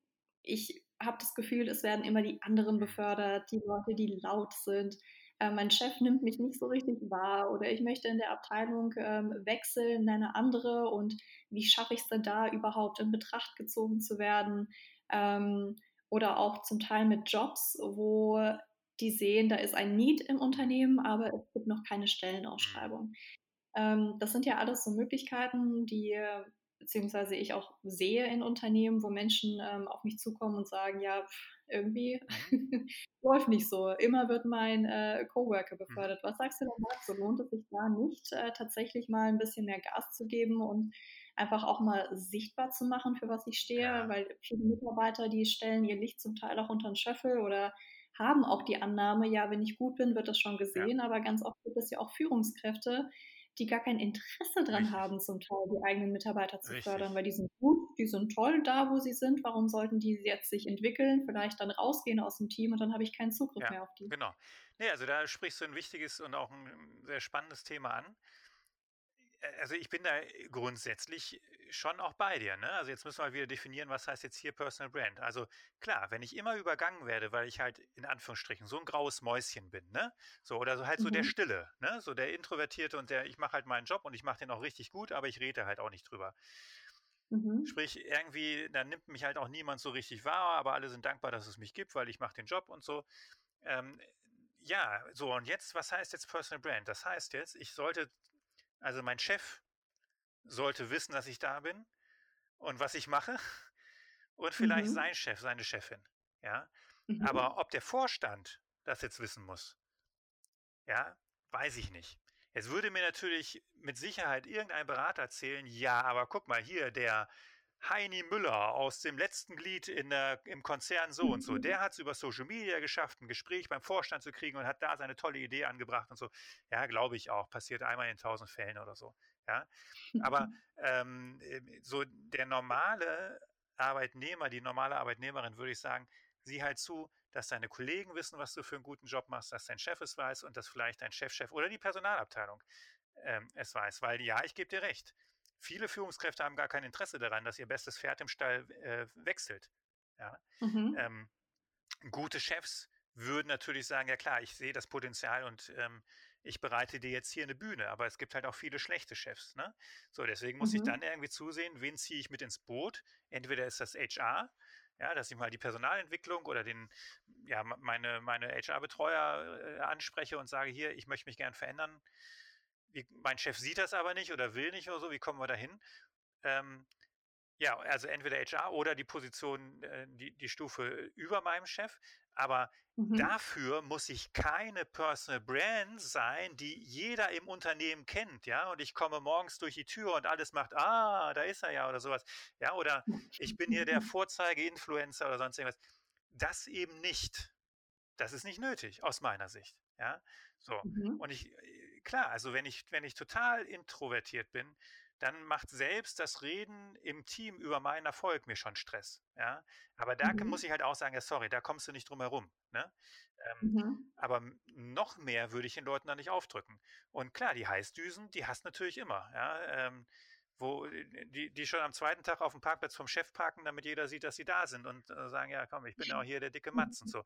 ich habe das Gefühl, es werden immer die anderen befördert, die Leute, die laut sind. Äh, mein Chef nimmt mich nicht so richtig wahr oder ich möchte in der Abteilung ähm, wechseln in eine andere und wie schaffe ich es denn da überhaupt in Betracht gezogen zu werden? Ähm, oder auch zum Teil mit Jobs, wo die sehen, da ist ein Need im Unternehmen, aber es gibt noch keine Stellenausschreibung. Ähm, das sind ja alles so Möglichkeiten, die beziehungsweise ich auch sehe in Unternehmen, wo Menschen ähm, auf mich zukommen und sagen, ja, irgendwie mhm. läuft nicht so. Immer wird mein äh, Coworker mhm. befördert. Was sagst du denn dazu? Lohnt es sich da nicht, äh, tatsächlich mal ein bisschen mehr Gas zu geben und einfach auch mal sichtbar zu machen, für was ich stehe? Weil viele Mitarbeiter, die stellen ihr Licht zum Teil auch unter den Schöffel oder haben auch die Annahme, ja, wenn ich gut bin, wird das schon gesehen, ja. aber ganz oft gibt es ja auch Führungskräfte, die gar kein Interesse daran haben, zum Teil die eigenen Mitarbeiter zu Richtig. fördern, weil die sind gut, die sind toll da, wo sie sind. Warum sollten die jetzt sich entwickeln, vielleicht dann rausgehen aus dem Team und dann habe ich keinen Zugriff ja, mehr auf die? Genau. Nee, also da sprichst du ein wichtiges und auch ein sehr spannendes Thema an also ich bin da grundsätzlich schon auch bei dir. Ne? Also jetzt müssen wir wieder definieren, was heißt jetzt hier Personal Brand. Also klar, wenn ich immer übergangen werde, weil ich halt in Anführungsstrichen so ein graues Mäuschen bin, ne? So oder so halt so der mhm. Stille, ne? So der Introvertierte und der, ich mache halt meinen Job und ich mache den auch richtig gut, aber ich rede halt auch nicht drüber. Mhm. Sprich, irgendwie, dann nimmt mich halt auch niemand so richtig wahr, aber alle sind dankbar, dass es mich gibt, weil ich mache den Job und so. Ähm, ja, so und jetzt, was heißt jetzt Personal Brand? Das heißt jetzt, ich sollte also mein Chef sollte wissen, dass ich da bin und was ich mache und vielleicht mhm. sein Chef, seine Chefin. Ja, mhm. aber ob der Vorstand das jetzt wissen muss, ja, weiß ich nicht. Jetzt würde mir natürlich mit Sicherheit irgendein Berater erzählen, ja, aber guck mal hier, der Heini Müller aus dem letzten Glied in der, im Konzern so und so, der hat es über Social Media geschafft, ein Gespräch beim Vorstand zu kriegen und hat da seine tolle Idee angebracht und so. Ja, glaube ich auch. Passiert einmal in tausend Fällen oder so. Ja, aber ähm, so der normale Arbeitnehmer, die normale Arbeitnehmerin, würde ich sagen, sieh halt zu, dass deine Kollegen wissen, was du für einen guten Job machst, dass dein Chef es weiß und dass vielleicht dein Chefchef -Chef oder die Personalabteilung ähm, es weiß. Weil ja, ich gebe dir recht viele Führungskräfte haben gar kein Interesse daran, dass ihr bestes Pferd im Stall äh, wechselt. Ja? Mhm. Ähm, gute Chefs würden natürlich sagen, ja klar, ich sehe das Potenzial und ähm, ich bereite dir jetzt hier eine Bühne, aber es gibt halt auch viele schlechte Chefs. Ne? So, deswegen muss mhm. ich dann irgendwie zusehen, wen ziehe ich mit ins Boot. Entweder ist das HR, ja, dass ich mal die Personalentwicklung oder den, ja, meine, meine HR-Betreuer äh, anspreche und sage, hier, ich möchte mich gern verändern wie, mein Chef sieht das aber nicht oder will nicht oder so, wie kommen wir dahin? Ähm, ja, also entweder HR oder die Position, äh, die, die Stufe über meinem Chef. Aber mhm. dafür muss ich keine Personal Brand sein, die jeder im Unternehmen kennt, ja. Und ich komme morgens durch die Tür und alles macht, ah, da ist er ja oder sowas. Ja, oder ich bin hier der Vorzeige-Influencer oder sonst irgendwas. Das eben nicht. Das ist nicht nötig, aus meiner Sicht. Ja, so. Mhm. Und ich, klar, also wenn ich, wenn ich total introvertiert bin, dann macht selbst das Reden im Team über meinen Erfolg mir schon Stress. Ja? Aber da mhm. muss ich halt auch sagen, ja, sorry, da kommst du nicht drum herum. Ne? Ähm, mhm. Aber noch mehr würde ich den Leuten da nicht aufdrücken. Und klar, die Heißdüsen, die hast natürlich immer. Ja? Ähm, wo äh, die, die schon am zweiten Tag auf dem Parkplatz vom Chef parken, damit jeder sieht, dass sie da sind und äh, sagen, ja komm, ich bin ja auch hier der dicke Matz und so.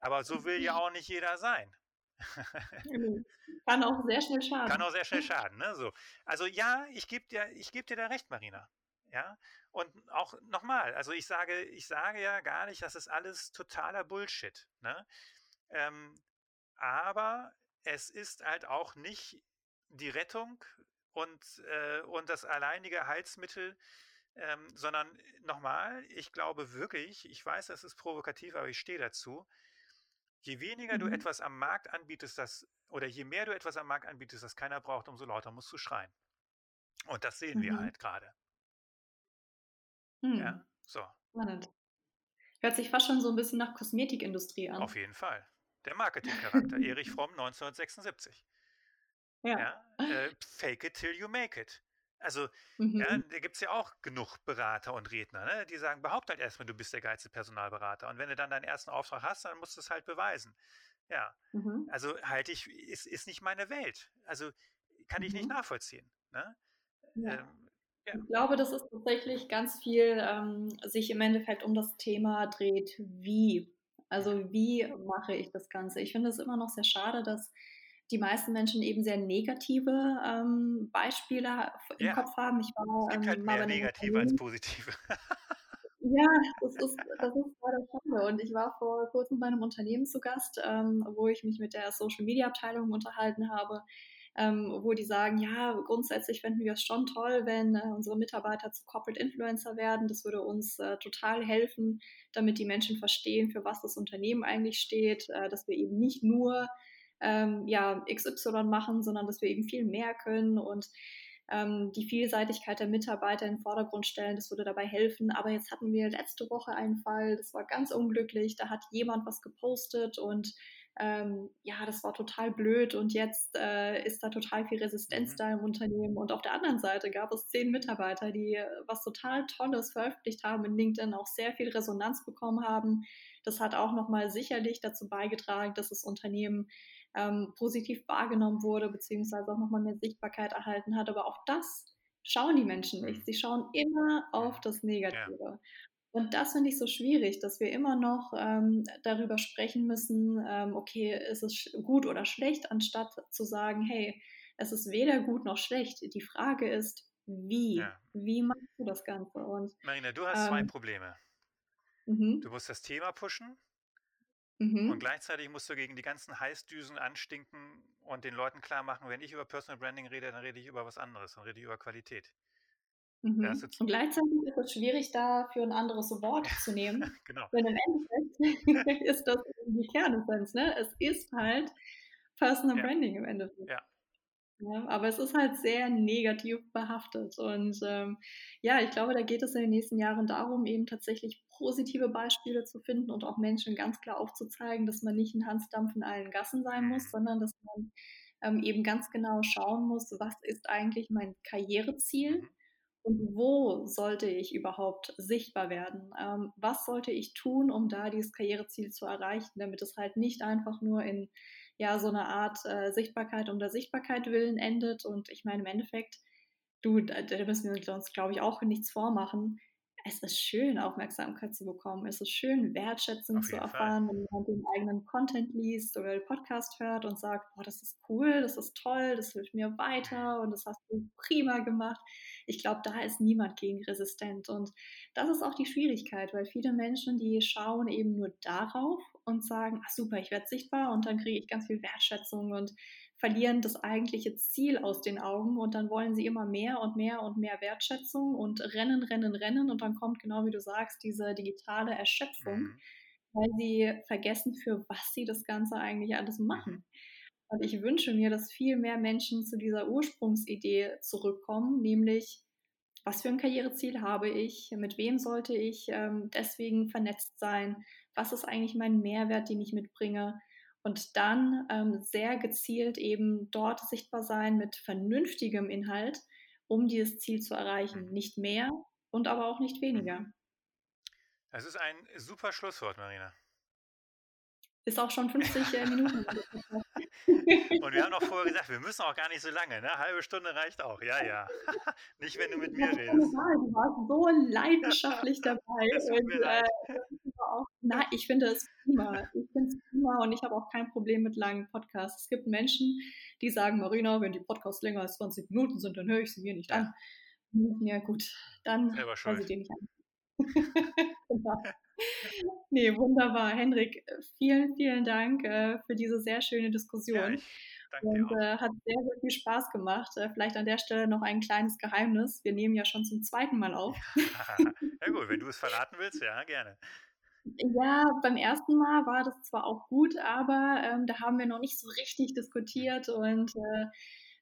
Aber so will ja auch nicht jeder sein. Kann auch sehr schnell schaden. Kann auch sehr schnell schaden, ne? So. Also ja, ich gebe dir, geb dir da recht, Marina. Ja. Und auch nochmal, also ich sage, ich sage ja gar nicht, das ist alles totaler Bullshit. Ne? Ähm, aber es ist halt auch nicht die Rettung und, äh, und das alleinige Heilsmittel, ähm, sondern nochmal, ich glaube wirklich, ich weiß, das ist provokativ, aber ich stehe dazu, Je weniger du mhm. etwas am Markt anbietest, das, oder je mehr du etwas am Markt anbietest, das keiner braucht, umso lauter musst du schreien. Und das sehen mhm. wir halt gerade. Mhm. Ja, so. Spannend. Hört sich fast schon so ein bisschen nach Kosmetikindustrie an. Auf jeden Fall. Der Marketingcharakter, Erich Fromm 1976. Ja. ja äh, fake it till you make it. Also, mhm. ja, da gibt es ja auch genug Berater und Redner, ne? die sagen, behaupt halt erstmal, du bist der geilste Personalberater. Und wenn du dann deinen ersten Auftrag hast, dann musst du es halt beweisen. Ja, mhm. also halte ich, ist, ist nicht meine Welt. Also kann ich nicht mhm. nachvollziehen. Ne? Ja. Ähm, ja. Ich glaube, dass es tatsächlich ganz viel ähm, sich im Endeffekt um das Thema dreht, wie. Also wie mache ich das Ganze? Ich finde es immer noch sehr schade, dass die meisten Menschen eben sehr negative ähm, Beispiele im ja. Kopf haben. Ich war halt ähm, mehr negative als positive. Ja, das ist, das ist leider schade. Und ich war vor kurzem bei einem Unternehmen zu Gast, ähm, wo ich mich mit der Social Media Abteilung unterhalten habe, ähm, wo die sagen, ja, grundsätzlich fänden wir es schon toll, wenn äh, unsere Mitarbeiter zu Corporate Influencer werden. Das würde uns äh, total helfen, damit die Menschen verstehen, für was das Unternehmen eigentlich steht, äh, dass wir eben nicht nur ähm, ja, XY machen, sondern dass wir eben viel mehr können und ähm, die Vielseitigkeit der Mitarbeiter in den Vordergrund stellen. Das würde dabei helfen. Aber jetzt hatten wir letzte Woche einen Fall, das war ganz unglücklich. Da hat jemand was gepostet und ähm, ja, das war total blöd und jetzt äh, ist da total viel Resistenz mhm. da im Unternehmen. Und auf der anderen Seite gab es zehn Mitarbeiter, die äh, was total Tolles veröffentlicht haben in LinkedIn, auch sehr viel Resonanz bekommen haben. Das hat auch nochmal sicherlich dazu beigetragen, dass das Unternehmen ähm, positiv wahrgenommen wurde, beziehungsweise auch nochmal mehr Sichtbarkeit erhalten hat. Aber auch das schauen die Menschen nicht. Mhm. Sie schauen immer auf das Negative. Ja. Und das finde ich so schwierig, dass wir immer noch ähm, darüber sprechen müssen, ähm, okay, ist es gut oder schlecht, anstatt zu sagen, hey, es ist weder gut noch schlecht. Die Frage ist, wie? Ja. Wie machst du das Ganze? Und, Marina, du hast zwei ähm, Probleme. Mhm. Du musst das Thema pushen Mhm. Und gleichzeitig musst du gegen die ganzen Heißdüsen anstinken und den Leuten klar machen, wenn ich über Personal Branding rede, dann rede ich über was anderes, dann rede ich über Qualität. Mhm. Und gleichzeitig ist es schwierig, dafür ein anderes Wort zu nehmen. genau. Denn im Endeffekt ist das die Kernessenz. Ne? Es ist halt Personal ja. Branding im Endeffekt. Ja. Ja, aber es ist halt sehr negativ behaftet. Und ähm, ja, ich glaube, da geht es in den nächsten Jahren darum, eben tatsächlich positive Beispiele zu finden und auch Menschen ganz klar aufzuzeigen, dass man nicht ein Hansdampf in allen Gassen sein muss, sondern dass man ähm, eben ganz genau schauen muss, was ist eigentlich mein Karriereziel mhm. und wo sollte ich überhaupt sichtbar werden? Ähm, was sollte ich tun, um da dieses Karriereziel zu erreichen, damit es halt nicht einfach nur in ja so eine Art äh, Sichtbarkeit um der Sichtbarkeit willen endet. Und ich meine, im Endeffekt, du, da, da müssen wir uns, glaube ich, auch nichts vormachen. Es ist schön, Aufmerksamkeit zu bekommen. Es ist schön, Wertschätzung zu erfahren, Fall. wenn man den eigenen Content liest oder den Podcast hört und sagt, oh, das ist cool, das ist toll, das hilft mir weiter und das hast du prima gemacht. Ich glaube, da ist niemand gegen resistent. Und das ist auch die Schwierigkeit, weil viele Menschen, die schauen eben nur darauf und sagen, ach super, ich werde sichtbar und dann kriege ich ganz viel Wertschätzung und verlieren das eigentliche Ziel aus den Augen und dann wollen sie immer mehr und mehr und mehr Wertschätzung und rennen, rennen, rennen und dann kommt genau wie du sagst diese digitale Erschöpfung, mhm. weil sie vergessen, für was sie das Ganze eigentlich alles machen. Mhm. Und ich wünsche mir, dass viel mehr Menschen zu dieser Ursprungsidee zurückkommen, nämlich was für ein Karriereziel habe ich, mit wem sollte ich ähm, deswegen vernetzt sein, was ist eigentlich mein Mehrwert, den ich mitbringe und dann ähm, sehr gezielt eben dort sichtbar sein mit vernünftigem Inhalt um dieses Ziel zu erreichen. Mhm. Nicht mehr und aber auch nicht weniger. Mhm. Das ist ein super Schlusswort, Marina. Ist auch schon 50 äh, Minuten. Und wir haben auch vorher gesagt, wir müssen auch gar nicht so lange, ne? Halbe Stunde reicht auch. Ja, ja. nicht, wenn du mit mir redest. Du warst so leidenschaftlich dabei. Und, äh, auch, na, ich finde es prima. Ich finde es prima und ich habe auch kein Problem mit langen Podcasts. Es gibt Menschen, die sagen, Marina, wenn die Podcasts länger als 20 Minuten sind, dann höre ich sie mir nicht an. Ja, gut, dann höre ich die nicht an. genau. Nee, wunderbar. Henrik, vielen, vielen Dank äh, für diese sehr schöne Diskussion. Ja, und äh, hat sehr, sehr viel Spaß gemacht. Äh, vielleicht an der Stelle noch ein kleines Geheimnis. Wir nehmen ja schon zum zweiten Mal auf. ja gut, wenn du es verraten willst, ja, gerne. Ja, beim ersten Mal war das zwar auch gut, aber ähm, da haben wir noch nicht so richtig diskutiert und äh,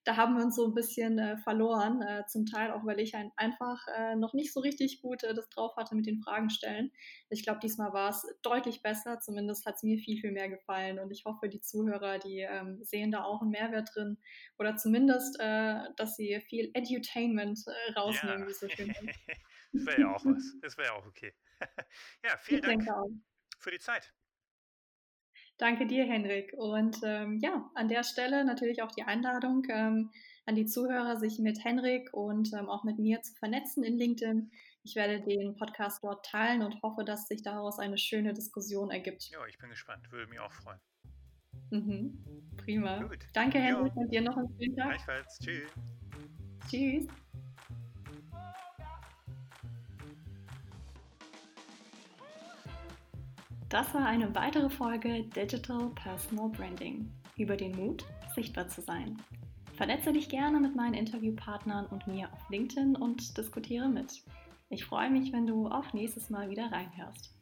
da haben wir uns so ein bisschen äh, verloren, äh, zum Teil auch, weil ich ein, einfach äh, noch nicht so richtig gut äh, das drauf hatte mit den Fragen stellen. Ich glaube, diesmal war es deutlich besser, zumindest hat es mir viel, viel mehr gefallen und ich hoffe, die Zuhörer, die ähm, sehen da auch einen Mehrwert drin oder zumindest, äh, dass sie viel Edutainment äh, rausnehmen, ja. wie es so schön ist. das wäre ja auch was, das wäre ja auch okay. ja, vielen ich Dank für die Zeit. Danke dir, Henrik. Und ähm, ja, an der Stelle natürlich auch die Einladung ähm, an die Zuhörer, sich mit Henrik und ähm, auch mit mir zu vernetzen in LinkedIn. Ich werde den Podcast dort teilen und hoffe, dass sich daraus eine schöne Diskussion ergibt. Ja, ich bin gespannt. Würde mich auch freuen. Mhm. Prima. Gut. Danke, Henrik, und dir noch einen schönen Tag. Gleichfalls. Tschüss. Tschüss. Das war eine weitere Folge Digital Personal Branding über den Mut, sichtbar zu sein. Vernetze dich gerne mit meinen Interviewpartnern und mir auf LinkedIn und diskutiere mit. Ich freue mich, wenn du auch nächstes Mal wieder reinhörst.